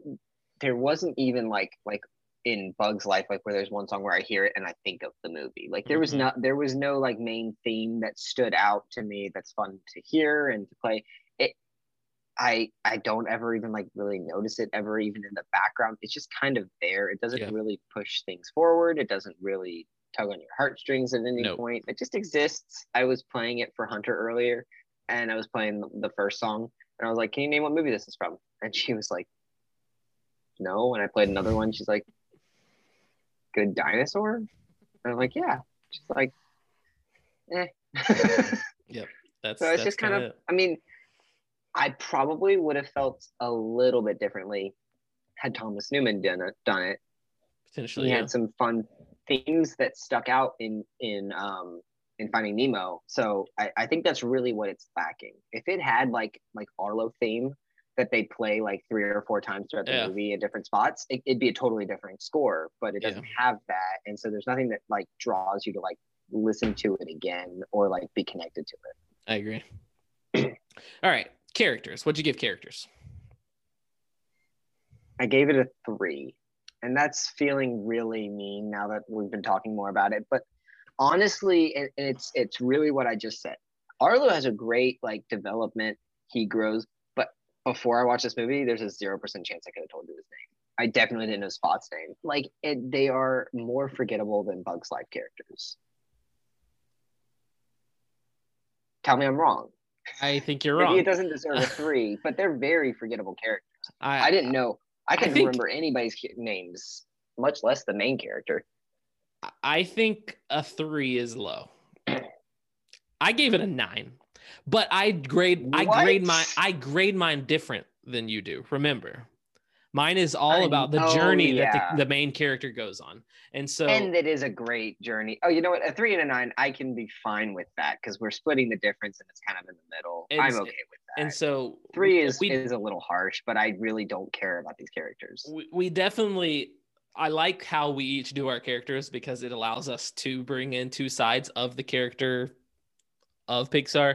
there wasn't even like like in Bug's life, like where there's one song where I hear it and I think of the movie. Like there was Mhm. not there was no like main theme that stood out to me that's fun to hear and to play. It I I don't ever even like really notice it ever even in the background. It's just kind of there. It doesn't Yeah. really push things forward. It doesn't really tug on your heartstrings at any Nope. point. It just exists. I was playing it for Hunter earlier and I was playing the- first song and I was like, "Can you name what movie this is from?" (laughs) And she was like, "No." And I played another one. She's like, "Good Dinosaur." And I'm like, "Yeah." She's like, "Eh." (laughs) That's so it's that's just kind of. I mean, I probably would have felt a little bit differently had Thomas Newman done it. Done it. potentially He yeah. had some fun themes that stuck out in in um in Finding Nemo. So I, I think that's really what it's lacking. If it had like like Arlo theme that they play like three or four times throughout the Yeah. movie at different spots, it, it'd be a totally different score. But it doesn't have that, and so there's nothing that like draws you to like listen to it again or like be connected to it. I agree. (clears throat) All right, characters. What'd you give characters? I gave it a three, and that's feeling really mean now that we've been talking more about it. But honestly, and it's it's really what I just said. Arlo has a great like development. He grows, but before I watched this movie, there's a zero percent chance I could have told you his name. I definitely didn't know Spot's name. Like it, they are more forgettable than Bugs Life characters. Tell me I'm wrong. I think you're Maybe wrong. it doesn't deserve a (laughs) three, but they're very forgettable characters. I, I didn't know. I couldn't think- remember anybody's names, much less the main character. I think a three is low. I gave it a nine, but I grade I grade my I grade mine different than you do. Remember, mine is all about the oh, journey yeah. that the, the main character goes on, and so and it is a great journey. Oh, you know what? A three and a nine, I can be fine with that because we're splitting the difference and it's kind of in the middle. I'm okay with that. and so three is we is a little harsh, but I really don't care about these characters. we, we definitely i like how we each do our characters because it allows us to bring in two sides of the character of pixar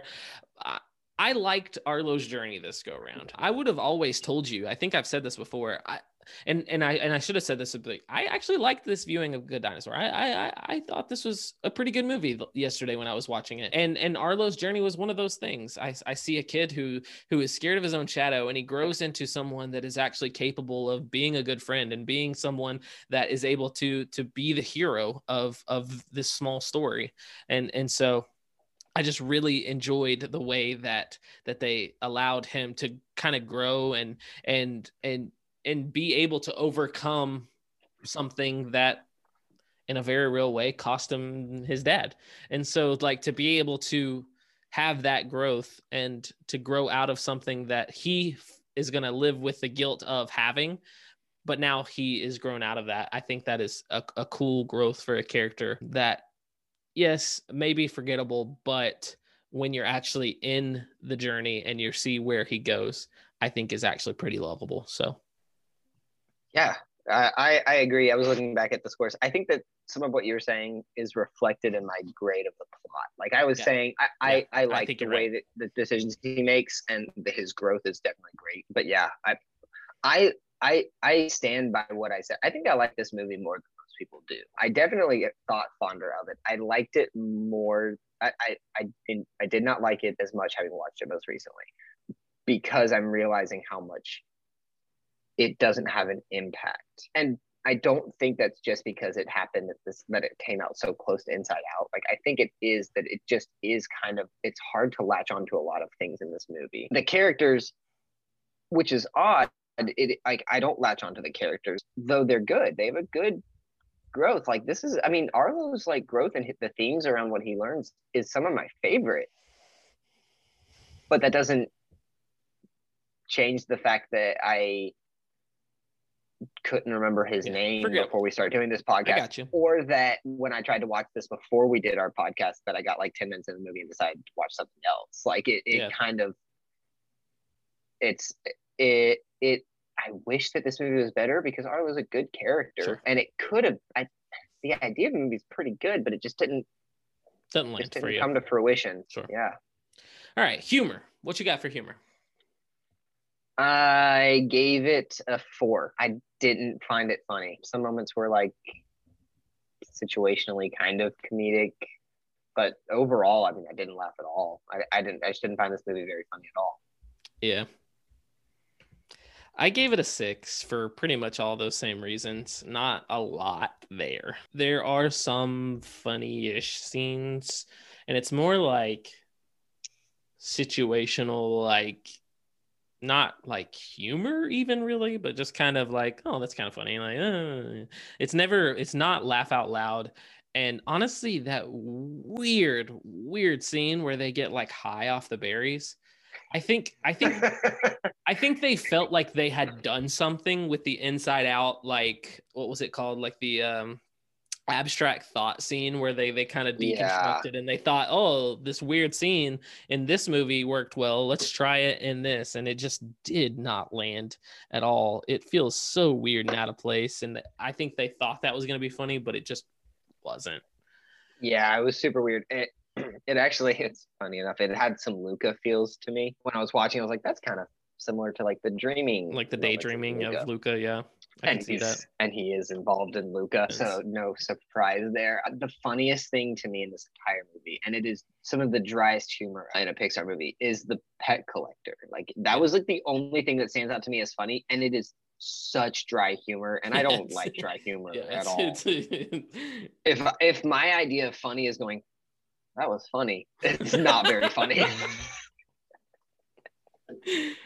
I, liked arlo's journey this go around i would have always told you i think i've said this before i and and I and I should have said this. but I actually liked this viewing of Good Dinosaur. I I- I thought this was a pretty good movie yesterday when I was watching it. And and Arlo's journey was one of those things. I I see a kid who who is scared of his own shadow and he grows into someone that is actually capable of being a good friend and being someone that is able to to be the hero of of this small story. And and so I just really enjoyed the way that that they allowed him to kind of grow and and and and be able to overcome something that in a very real way cost him his dad. And so like to be able to have that growth and to grow out of something that he is going to live with the guilt of having but now he is grown out of that. I think that is a, a cool growth for a character that yes, maybe forgettable, but when you're actually in the journey and you see where he goes, I think is actually pretty lovable. So Yeah, I, I I agree. I was looking back at the scores. I think that some of what you were saying is reflected in my grade of the plot. Like I was Yeah. saying, I Yeah, I, I like think the way right. that the decisions he makes and the, his growth is definitely great. But yeah, I I I I stand by what I said. I think I like this movie more people do. I definitely thought fonder of it. I liked it more. I I I didn't I did not like it as much having watched it most recently because I'm realizing how much it doesn't have an impact. And I don't think that's just because it happened that this that it came out so close to Inside Out. Like I think it is that it just is kind of it's hard to latch onto a lot of things in this movie. The characters, which is odd, it like I don't latch onto the characters though they're good. They have a good growth. Like this is, I mean, Arlo's like growth and the themes around what he learns is some of my favorite. But that doesn't change the fact that I couldn't remember his Yeah, name forget- before we started doing this podcast, or that when I tried to watch this before we did our podcast, that I got like ten minutes in the movie and decided to watch something else. Like it, it Yeah. kind of, it's it it. I wish that this movie was better because Arlo was a good character, Sure. and it could have. I the idea of the movie is pretty good, but it just didn't Doesn't land for didn't you. come to fruition. Sure. Yeah. All right, humor. What you got for humor? I gave it a four. I didn't find it funny. Some moments were like situationally kind of comedic, but overall, I mean, I didn't laugh at all. I, I didn't. I just didn't find this movie very funny at all. Yeah. I gave it a six for pretty much all those same reasons. Not a lot there. There are some funny ish scenes, and it's more like situational, like not like humor, even really, but just kind of like, oh, that's kind of funny. Like, uh, it's never, it's not laugh out loud. And honestly, that weird, weird scene where they get like high off the berries. I think, I think (laughs) I think they felt like they had done something with the inside out, like what was it called? Like the um abstract thought scene where they they kind of Yeah. deconstructed and they thought, oh, this weird scene in this movie worked well. Let's try it in this. And it just did not land at all. It feels so weird and out of place. And I think they thought that was gonna be funny, but it just wasn't. yeah, it was super weird. It, it actually, (laughs) it's funny enough. It had some Luca feels to me when I was watching. I was like, that's kind of similar to like the dreaming, Like the daydreaming Luca. of Luca, yeah. I and can see he's, that. and he is involved in Luca, so no surprise there. Uh, the funniest thing to me in this entire movie, and it is some of the driest humor in a Pixar movie, is the pet collector. Like that was like the only thing that stands out to me as funny, and it is such dry humor, and I don't like dry humor (laughs) Yeah, at (laughs) all. if if my idea of funny is going, that was funny, it's not very funny. (laughs)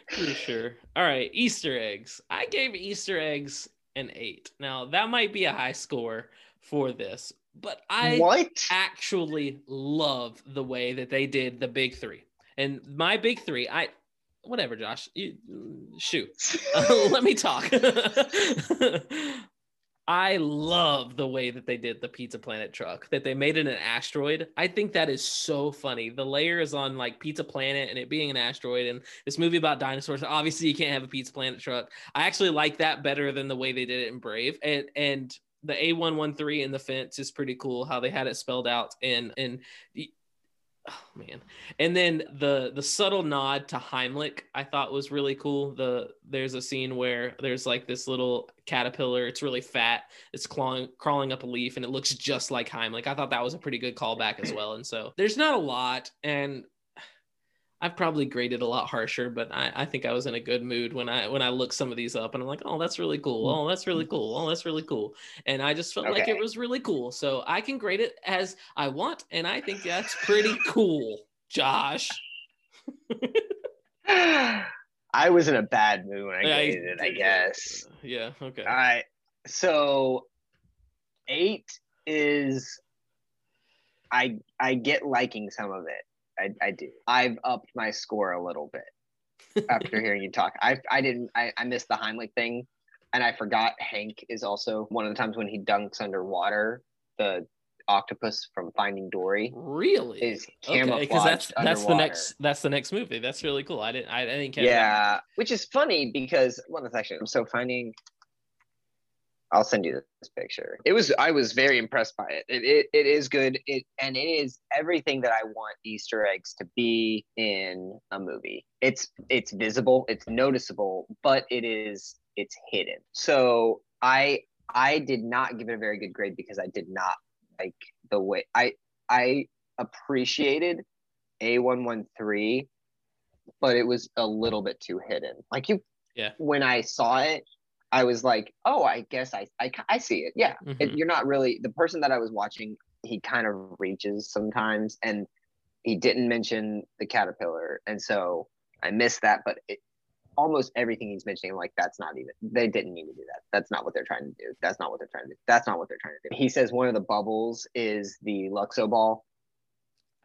For sure. All right, Easter eggs. I gave Easter eggs an eight. Now that might be a high score for this, but I what? actually love the way that they did the big three. And my big three, I whatever, Josh. You shoot. (laughs) let me talk. (laughs) I love the way that they did the Pizza Planet truck, that they made it an asteroid. I think that is so funny. The layers on like Pizza Planet and it being an asteroid and this movie about dinosaurs. Obviously, you can't have a Pizza Planet truck. I actually like that better than the way they did it in Brave. And and the A113 in the fence is pretty cool how they had it spelled out and and oh man. And then the the subtle nod to Heimlich I thought was really cool. The there's a scene where there's like this little caterpillar. It's really fat. It's clawing crawling up a leaf and it looks just like Heimlich. I thought that was a pretty good callback as well. And so there's not a lot and I've probably graded a lot harsher, but I, I think I was in a good mood when I when I looked some of these up and I'm like, oh, that's really cool. Mm. Oh, that's really cool. Oh, that's really cool. And I just felt like it was really cool. So I can grade it as I want, and I think that's pretty cool, Josh. (sighs) I was in a bad mood when I graded it, I guess. Yeah. Okay. All right. So eight is I I get liking some of it. I, I do. I've upped my score a little bit after (laughs) hearing you talk. I I didn't I, I missed the Heimlich thing and I forgot Hank is also one of the times when he dunks underwater, the octopus from Finding Dory Really? is Okay, camouflaged because that's that's the next that's the next movie. That's really cool. I didn't I, I didn't catch that. Yeah, which is funny because well, that's actually I'm so finding. I'll send you this picture. It was I was very impressed by it. It it, it is good. It and it is everything that I want Easter eggs to be in a movie. It's it's visible, it's noticeable, but it is it's hidden. So I I did not give it a very good grade because I did not like the way I I appreciated A113 but it was a little bit too hidden. Like you, Yeah. When I saw it, I was like, "Oh, I guess I I, I see it." Yeah, It- Mhm. you're not really the person that I was watching. He kind of reaches sometimes, and he didn't mention the caterpillar, and so I missed that. But it, almost everything he's mentioning, like that's not even. They didn't need to do that. That's not what they're trying to do. That's not what they're trying to do. That's not what they're trying to do. He says one of the bubbles is the Luxo ball.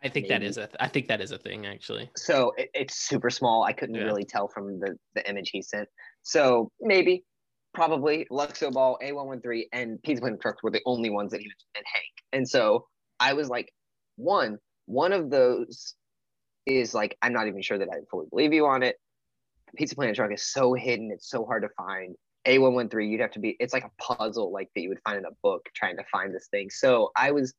I think that Maybe. is a I think that is a thing actually. so it, it's super small. I couldn't Yeah. really tell from the the image he sent. So maybe, probably Luxo Ball, A113, and Pizza Planet Trucks were the only ones that he mentioned, and Hank. And so I was like, one, one of those is like, I'm not even sure that I fully believe you on it. Pizza Planet Truck is so hidden, it's so hard to find. A113, you'd have to be, it's like a puzzle like that you would find in a book trying to find this thing. So I was,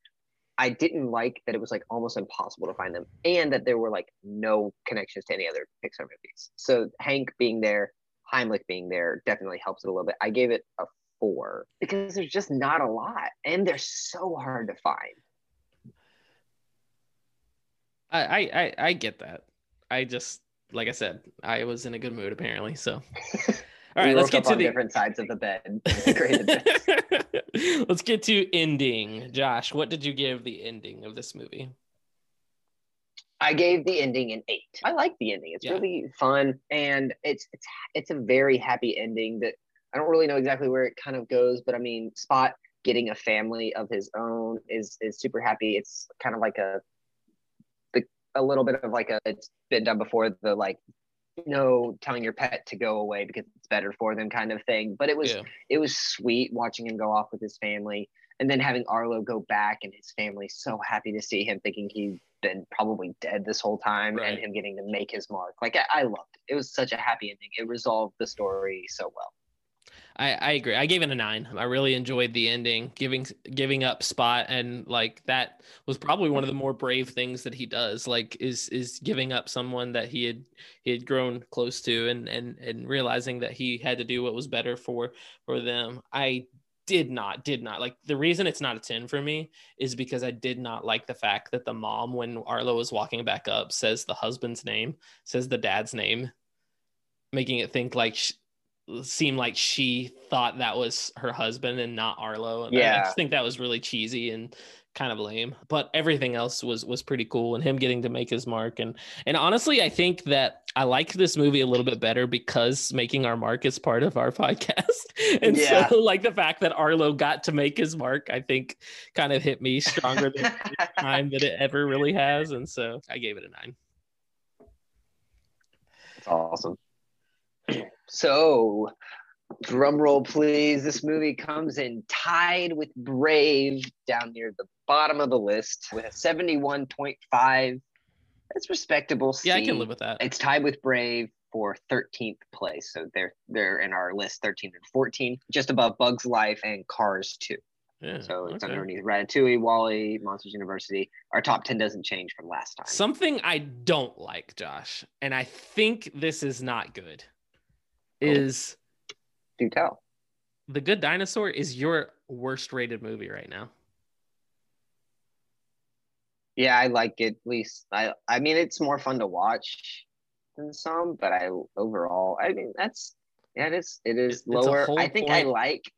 I didn't like that it was like almost impossible to find them and that there were like no connections to any other Pixar movies. So Hank being there, Heimlich being there definitely helps it a little bit. I gave it a four because there's just not a lot and they're so hard to find. I, I, I, get that. I just, like I said, I was in a good mood apparently. So, (laughs) all right, let's get to the different sides of the bed. (laughs) (laughs) let's get to ending. Josh, what did you give the ending of this movie? I gave the ending an eight. I like the ending. It's yeah. really fun and it's it's it's a very happy ending that I don't really know exactly where it kind of goes, but I mean Spot getting a family of his own is is super happy. It's kind of like a the a little bit of like a it's been done before the like know telling your pet to go away because it's better for them kind of thing. But it was yeah. it was sweet watching him go off with his family and then having Arlo go back and his family so happy to see him thinking he been probably dead this whole time right. and him getting to make his mark. Like I, I, loved it. It was such a happy ending. It resolved the story so well. I, I agree. I gave it a nine. I really enjoyed the ending, giving giving up spot and like that was probably one of the more brave things that he does. Like is is giving up someone that he had he had grown close to and and and realizing that he had to do what was better for for them. I did not did not like the reason it's not a 10 for me is because i did not like the fact that the mom when arlo was walking back up says the husband's name says the dad's name making it think like sh- seem like she thought that was her husband and not arlo. Yeah i just think that was really cheesy and kind of lame but everything else was was pretty cool and him getting to make his mark. And and honestly i think that i like this movie a little bit better because making our mark is part of our (laughs) podcast. And yeah. so like the fact that arlo got to make his mark i think kind of hit me stronger than (laughs) time that it ever really has. And so i gave it a nine. That's awesome so drum roll please this movie comes in tied with brave down near the bottom of the list with a 71.5 that's respectable C. yeah i can live with that it's tied with brave for 13th place so they're they're in our list 13 and 14 just above bugs life and cars 2 yeah, so it's okay. underneath Ratatouille, WALL-E, Monsters University. Our top 10 doesn't change from last time. Something I don't like, Josh, and I think this is not good. Oh. is do tell. The Good Dinosaur is your worst rated movie right now. Yeah, I like it. At least I. I mean, it's more fun to watch than some, but I overall, I mean, that's yeah, it is. It is it's lower. I think point. I like.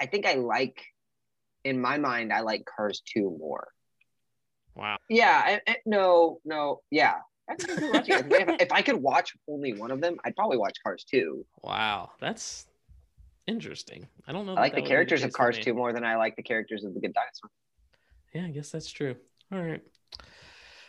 I think I like. In my mind, I like Cars two more. Wow. Yeah. I, I, no. No. Yeah. If, if I could watch only one of them, I'd probably watch Cars two. Wow, that's Interesting. I don't know. I like the characters of Cars 2 more than I like the characters of The Good Dinosaur. Yeah, I guess that's true. All right.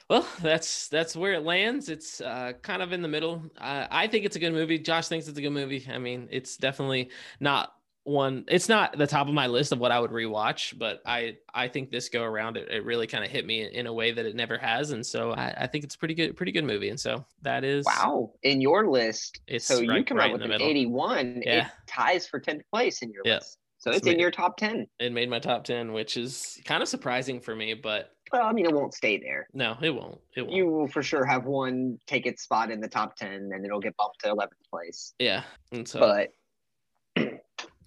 Well, that's that's where it lands. It's uh, kind of in the middle. Uh, I think it's a good movie. Josh thinks it's a good movie. I mean, it's definitely not one it's not the top of my list of what i would rewatch but i i think this go around it, it really kind of hit me in a way that it never has and so I, I think it's pretty good pretty good movie and so that is wow in your list it's so right, you come right up with an middle. 81 yeah. it ties for 10th place in your yep. list so it's, it's in your top 10 it made my top 10 which is kind of surprising for me but well, I mean, it won't stay there. No, it won't. It won't. You will for sure have one take its spot in the top 10 and it'll get bumped to 11th place. Yeah. And so, but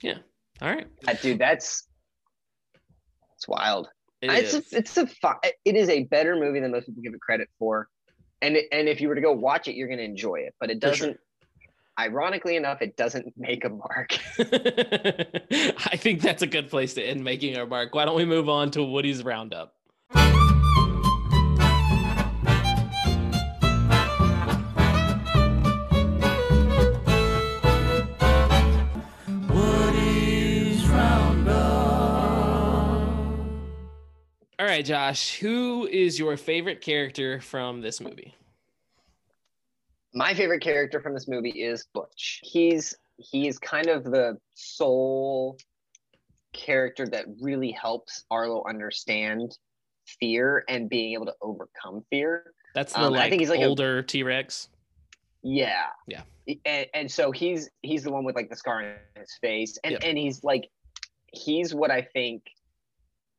yeah. All right. Uh, dude, that's it's wild. It it's is. a, it's a it is a better movie than most people give it credit for, and it, and if you were to go watch it, you're going to enjoy it. But it doesn't. Sure. Ironically enough, it doesn't (laughs) make a mark. (laughs) I think that's a good place to end making our mark. Why don't we move on to Woody's roundup? Right, Josh, who is your favorite character from this movie? My favorite character from this movie is Butch. He's he is kind of the sole character that really helps Arlo understand fear and being able to overcome fear. That's the Um, I think he's like older T Rex. Yeah. Yeah. And, and so he's he's the one with like the scar on his face, and Yep. and he's like, he's what I think.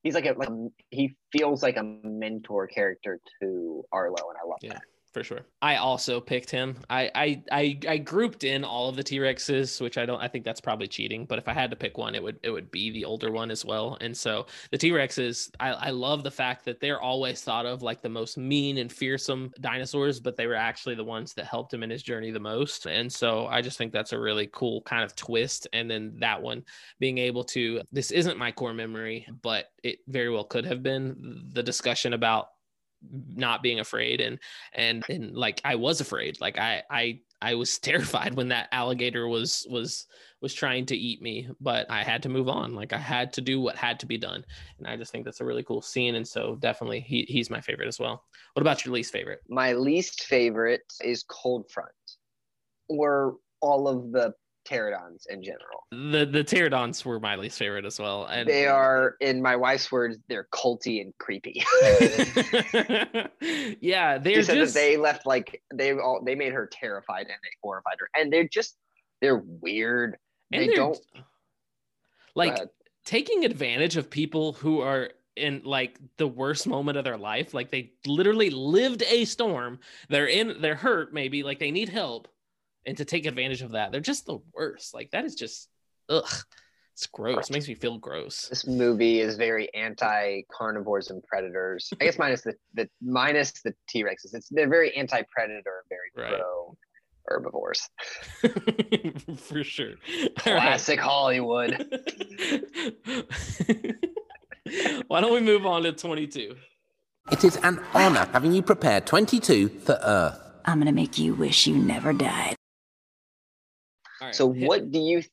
He's like a like he feels like a mentor character to Arlo, and I love Yeah. that. For sure. I also picked him. I I I, I grouped in all of the T Rexes, which I don't. I think that's probably cheating. But if I had to pick one, it would it would be the older one as well. And so the T Rexes, I I love the fact that they're always thought of like the most mean and fearsome dinosaurs, but they were actually the ones that helped him in his journey the most. And so I just think that's a really cool kind of twist. And then that one being able to this isn't my core memory, but it very well could have been the discussion about not being afraid and and and like I was afraid. Like I I I was (laughs) terrified when that alligator was was was trying to eat me, but I had to move on. Like I had to do what had to be done. And I just think that's a really cool scene. And so definitely he he's my favorite as well. What about your least favorite? My least favorite is Cold Front, or all of the pterodons in general. The the pterodons were my least favorite as well. And They are, in my wife's words, they're culty and creepy. (laughs) (laughs) yeah, they're just they left like they all they made her terrified and they horrified her, and they're just they're weird. and they they're- don't like taking advantage of people who are in like the worst moment of their life like they literally lived a storm they're in they're hurt maybe like they need help and to take advantage of that they're just the worst like that is just ugh it's gross It makes me feel gross this movie is very anti carnivores and predators. I guess minus the, the minus the T Rexes. It's they're very anti predator, very Right. pro herbivores. (laughs) for sure All right. Classic Hollywood. (laughs) why don't we move on to 22 It is an honor having you prepare 22 for Earth. I'm gonna make you wish you never died. Right, So what do you?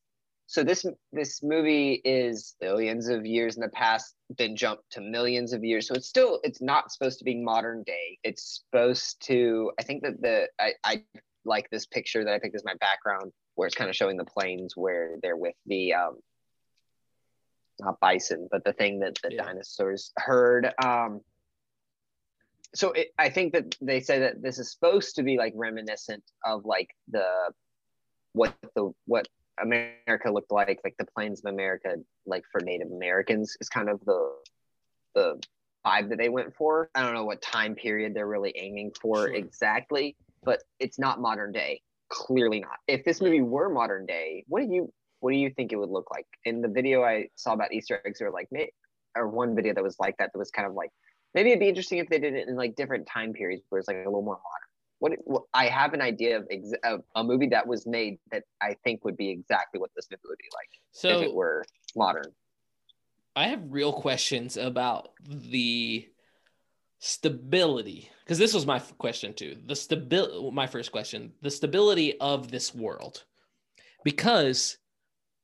So this this movie is billions of years in the past, then jumped to millions of years. So it's still it's not supposed to be modern day. It's supposed to. I think that the I, I like this picture that I picked as my background, where it's kind of showing the plains where they're with the um not bison, but the thing that the Yeah. dinosaurs heard. Um, so it, I think that they say that this is supposed to be like reminiscent of like the what the what America looked like, like the plains of America, like for Native Americans, is kind of the the vibe that they went for. I don't know what time period they're really aiming for Sure. exactly, but it's not modern day. Clearly not. If this movie were modern day, what do you what do you think it would look like? In the video I saw about Easter eggs, or like, or one video that was like that, that was kind of like, maybe it'd be interesting if they did it in like different time periods where it's like a little more modern. What, what I have an idea of, ex- of a movie that was made that I think would be exactly what this movie would be like if it were modern. I have real questions about the stability because this was my question too. The stability, my first question, the stability of this world, because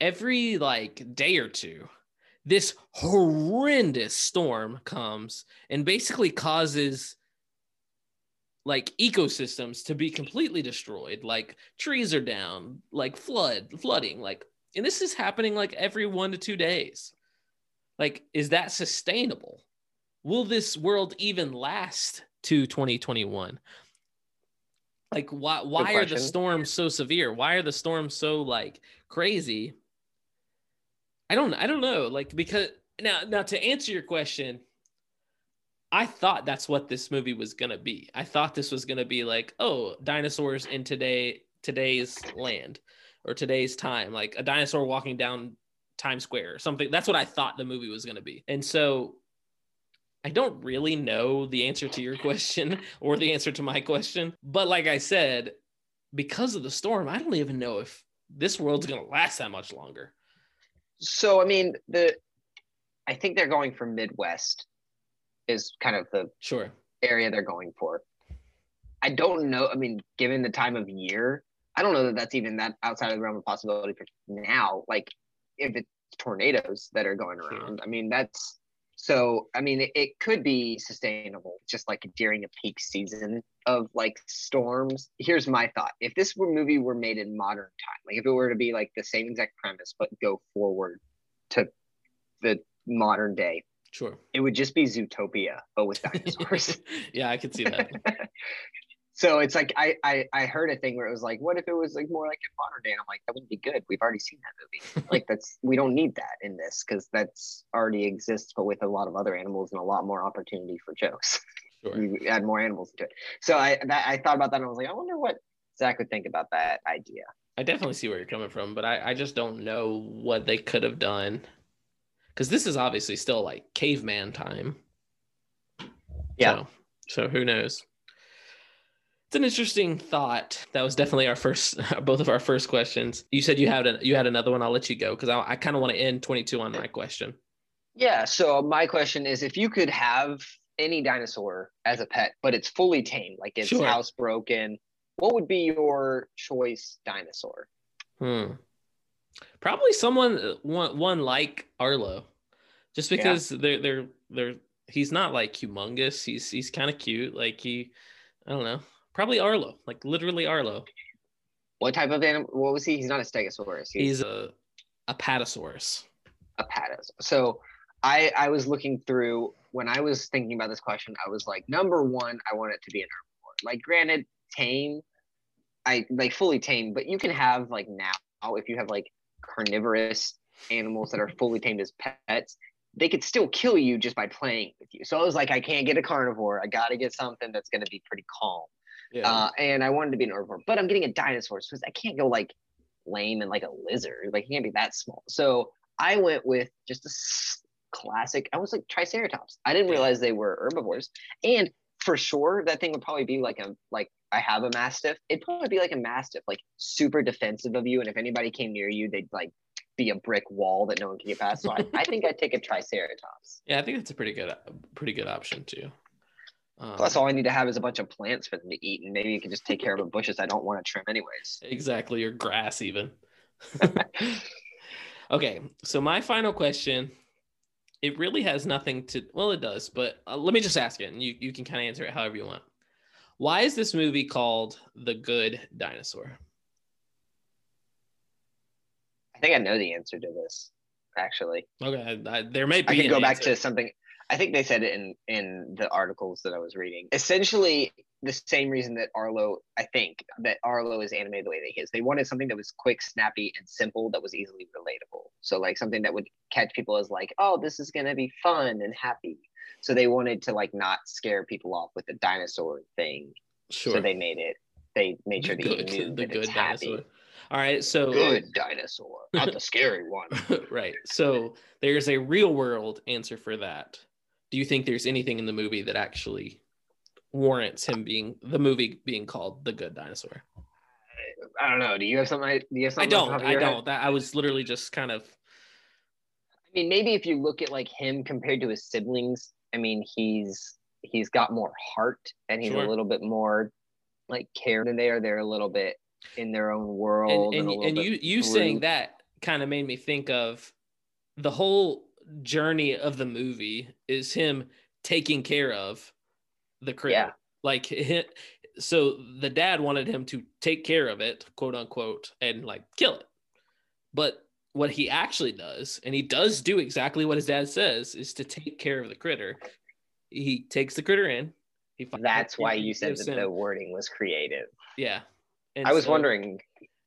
every like day or two, this horrendous storm comes and basically causes like ecosystems to be completely destroyed like trees are down like flood flooding like and this is happening like every one to two days. Like is that sustainable? Will this world even last to 2021 like why why are the storms so severe? Why are the storms so like crazy? I don't i don't know like because now now to answer your question i thought that's what this movie was to be i thought this was to be like oh dinosaurs in today today's land or today's time like a dinosaur walking down Times Square or something. That's what I thought the movie was to be. And so I don't really know the answer to your (laughs) question or the answer to my question. But like I said, because of the storm, I don't even know if this world's to last that much longer. So I mean the I think they're going for Midwest is kind of the Sure. area they're going for. I don't know. I mean, given the time of year, I don't know that that's even that outside of the realm of possibility for now. Like, if it's tornadoes that are going around, I mean, that's so. I mean, it, it could be sustainable, just like during a peak season of like storms. Here's my thought: if this were movie were made in modern time, Like if it were to be like the same exact premise, but go forward to the modern day, Sure. it would just be Zootopia, but with dinosaurs. (laughs) yeah, I could see that. (laughs) so it's like I, I I heard a thing where it was like, what if it was like more like in modern day? And I'm like, that wouldn't be good. We've already seen that movie. (laughs) like that's we don't need that in this because that's already exists, but with a lot of other animals and a lot more opportunity for jokes. Sure. you add more animals into it. So I that, I thought about that and I was like, I wonder what Zach would think about that idea. I definitely see where you're coming from, but I, I just don't know what they could have done. Because this is obviously still like caveman time. Yeah. So, so who knows? It's an interesting thought. That was definitely our first, (laughs) both of our first questions. You said you had a, you had another one. I'll let you go because I, I kind of want to end 22 on my question. Yeah. So my question is, if you could have any dinosaur as a pet, but it's fully tamed, like it's Sure. housebroken, what would be your choice dinosaur? Hmm. Probably someone uh, one one like Arlo, just Yeah. because they're they're they're he's not like humongous. He's he's kind of cute. Like he, I don't know. Probably Arlo, like literally Arlo. What type of animal? What was he? He's not a stegosaurus. He's a apatosaurus. a patas. So I I was looking through when I was thinking about this question, I was like, number one, I want it to be an herbivore. Like granted, tame, I like fully tame, but you can have like now if you have like carnivorous animals that are fully tamed as pets, they could still kill you just by playing with you. So I was like, I can't get a carnivore. I gotta get something that's gonna be pretty calm. Yeah. Uh, and I wanted to be an herbivore, but I'm getting a dinosaur, so I can't go like lame and like a lizard. Like, it can't be that small. So I went with just a classic. I was like Triceratops. I didn't realize they were herbivores, and for sure that thing would probably be like a like I have a mastiff. It'd probably be like a mastiff, like super defensive of you, and if anybody came near you, they'd like be a brick wall that no one can get past. So I, I think I'd take a Triceratops. yeah, I think that's a pretty good pretty good option too. Um, Plus, all I need to have is a bunch of plants for them to eat, and maybe you can just take care of the bushes I don't want to trim anyways. exactly, or grass even. (laughs) okay, so my final question, it really has nothing to. Well, it does, but uh, let me just ask it, and you you can kind of answer it however you want. Why is this movie called The Good Dinosaur? I think I know the answer to this, actually. Okay, I, there may be. I could an go back to something. I think they said it in in the articles that I was reading. Essentially, the same reason that Arlo, I think that Arlo is animated the way that he is. They wanted something that was quick, snappy, and simple that was easily relatable. So like something that would catch people as like, oh, this is gonna be fun and happy. So they wanted to like not scare people off with the dinosaur thing. Sure. So they made it. They made sure that you knew the that good it's happy. dinosaur. All right, so Good dinosaur, not the scary one. (laughs) right. So there's a real world answer for that. Do you think there's anything in the movie that actually warrants him being the movie being called The Good Dinosaur? I don't know. Do you have something? Do you have I something? off don't. the top of I don't. That I was literally just kind of I mean, maybe if you look at like him compared to his siblings, I mean, he's he's got more heart and he's Sure. a little bit more like care than they are. They're a little bit in their own world. and, a little and bit you you saying that kind of made me think of the whole journey of the movie is him taking care of the critter. Yeah. Like (laughs) so the dad wanted him to take care of it, quote unquote, and like kill it. But what he actually does, and he does do exactly what his dad says, is to take care of the critter. He takes the critter in. He finds That's why you said that him- the wording was creative. yeah. And I was so- wondering.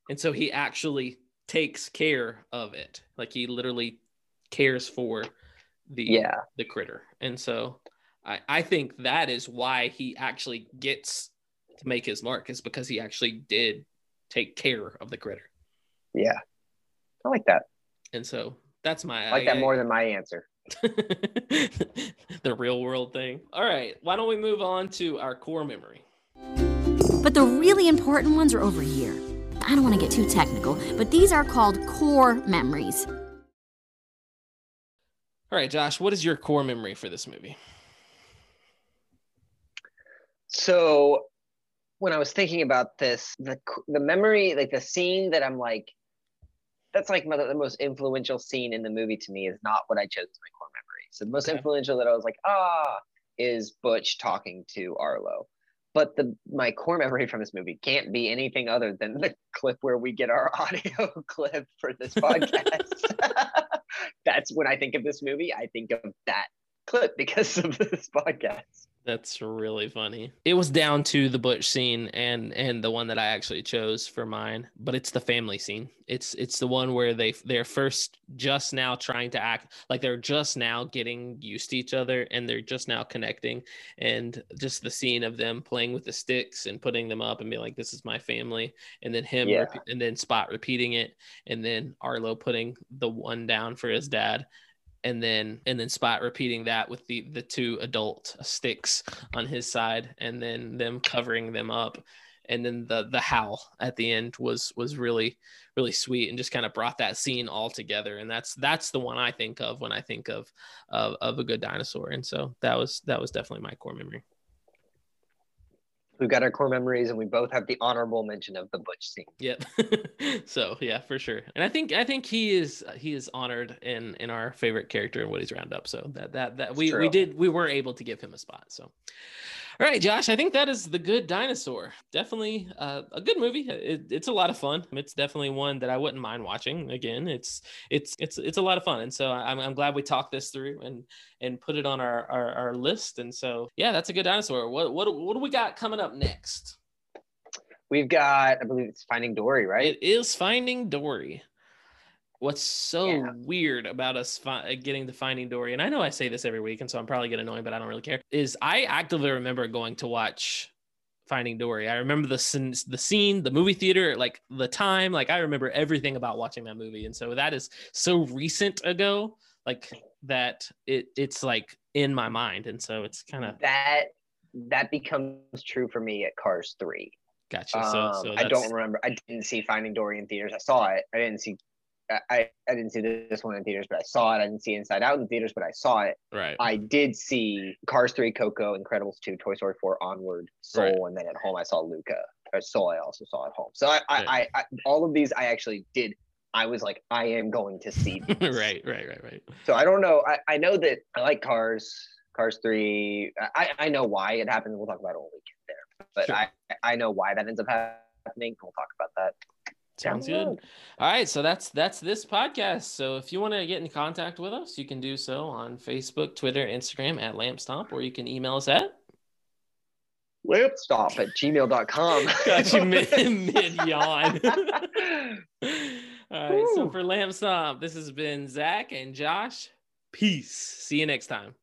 and so he actually takes care of it. Like he literally cares for the Yeah. the critter. And so I, I think that is why he actually gets to make his mark is because he actually did take care of the critter. Yeah. I like that. And so that's my I like that more than my answer. (laughs) the real world thing. All right, why don't we move on to our core memory? But the really important ones are over here. I don't want to get too technical, but these are called core memories. All right, Josh, what is your core memory for this movie? So when I was thinking about this, the the memory, like the scene that I'm like, that's like the most influential scene in the movie to me is not what I chose as my core memory. So the most Okay. influential that I was like, ah, is Butch talking to Arlo. but the my core memory from this movie can't be anything other than the (laughs) clip where we get our (laughs) audio clip for this (laughs) podcast. That's when I think of this movie. I think of that clip because of this podcast. That's really funny. It was down to the butch scene and and the one that I actually chose for mine, but it's the family scene. It's it's the one where they they're first just now trying to act like they're just now getting used to each other and they're just now connecting and just the scene of them playing with the sticks and putting them up and being like this is my family and then him Yeah. and then Spot repeating it and then Arlo putting the one down for his dad and then and then spot repeating that with the the two adult sticks on his side and then them covering them up. And then the the howl at the end was was really really sweet and just kind of brought that scene all together. And that's that's the one i think of when i think of of, of a good dinosaur. And so that was that was definitely my core memory We've got our core memories, and we both have the honorable mention of the butch scene. Yep. (laughs) so yeah, for sure. And I think I think he is he is honored in in our favorite character in Woody's Roundup. So that that that we we true. did we were able to give him a spot. So. All right, Josh. I think that is the Good Dinosaur. Definitely uh, a good movie. It, it's a lot of fun. It's definitely one that I wouldn't mind watching again. It's it's it's it's a lot of fun, and so I'm, I'm glad we talked this through and and put it on our, our our list. And so yeah, that's a Good Dinosaur. What what what do we got coming up next? We've got, I believe it's Finding Dory, right? It is Finding Dory. What's so Yeah. weird about us fi- getting to Finding Dory, and I know I say this every week, and so I'm probably getting annoying, but I don't really care. Is I actively remember going to watch Finding Dory. I remember the scene, the scene, the movie theater, like the time, like I remember everything about watching that movie, and so that is so recent ago, like that it it's like in my mind, and so it's kind of that that becomes true for me at Cars Three. gotcha. So, Um, so I don't remember. I didn't see Finding Dory in theaters. I saw it. I didn't see. I, I, didn't see this one in theaters, but I saw it. I didn't see Inside Out in theaters, but I saw it. right. I did see Cars 3, Coco, Incredibles 2, Toy Story 4, Onward, Soul, and then at home I saw Luca. Or Soul I also saw at home. So I, I, I, I all of these I actually did. I was like, I am going to see (laughs) these. right, right, right, right. So I don't know. I, I know that I like Cars, Cars 3. I, I know why it happens. We'll talk about it when we get there. But Sure. I, I know why that ends up happening. We'll talk about that. Down Sounds good. All right, so that's that's this podcast. So if you want to get in contact with us, you can do so on Facebook, Twitter, Instagram at Lamp Stomp, or you can email us at Stop at gmail.com. (laughs) got you mid (laughs) mid yawn. (laughs) All right, so for Lamp Stomp, this has been Zach and Josh. Peace. See you next time.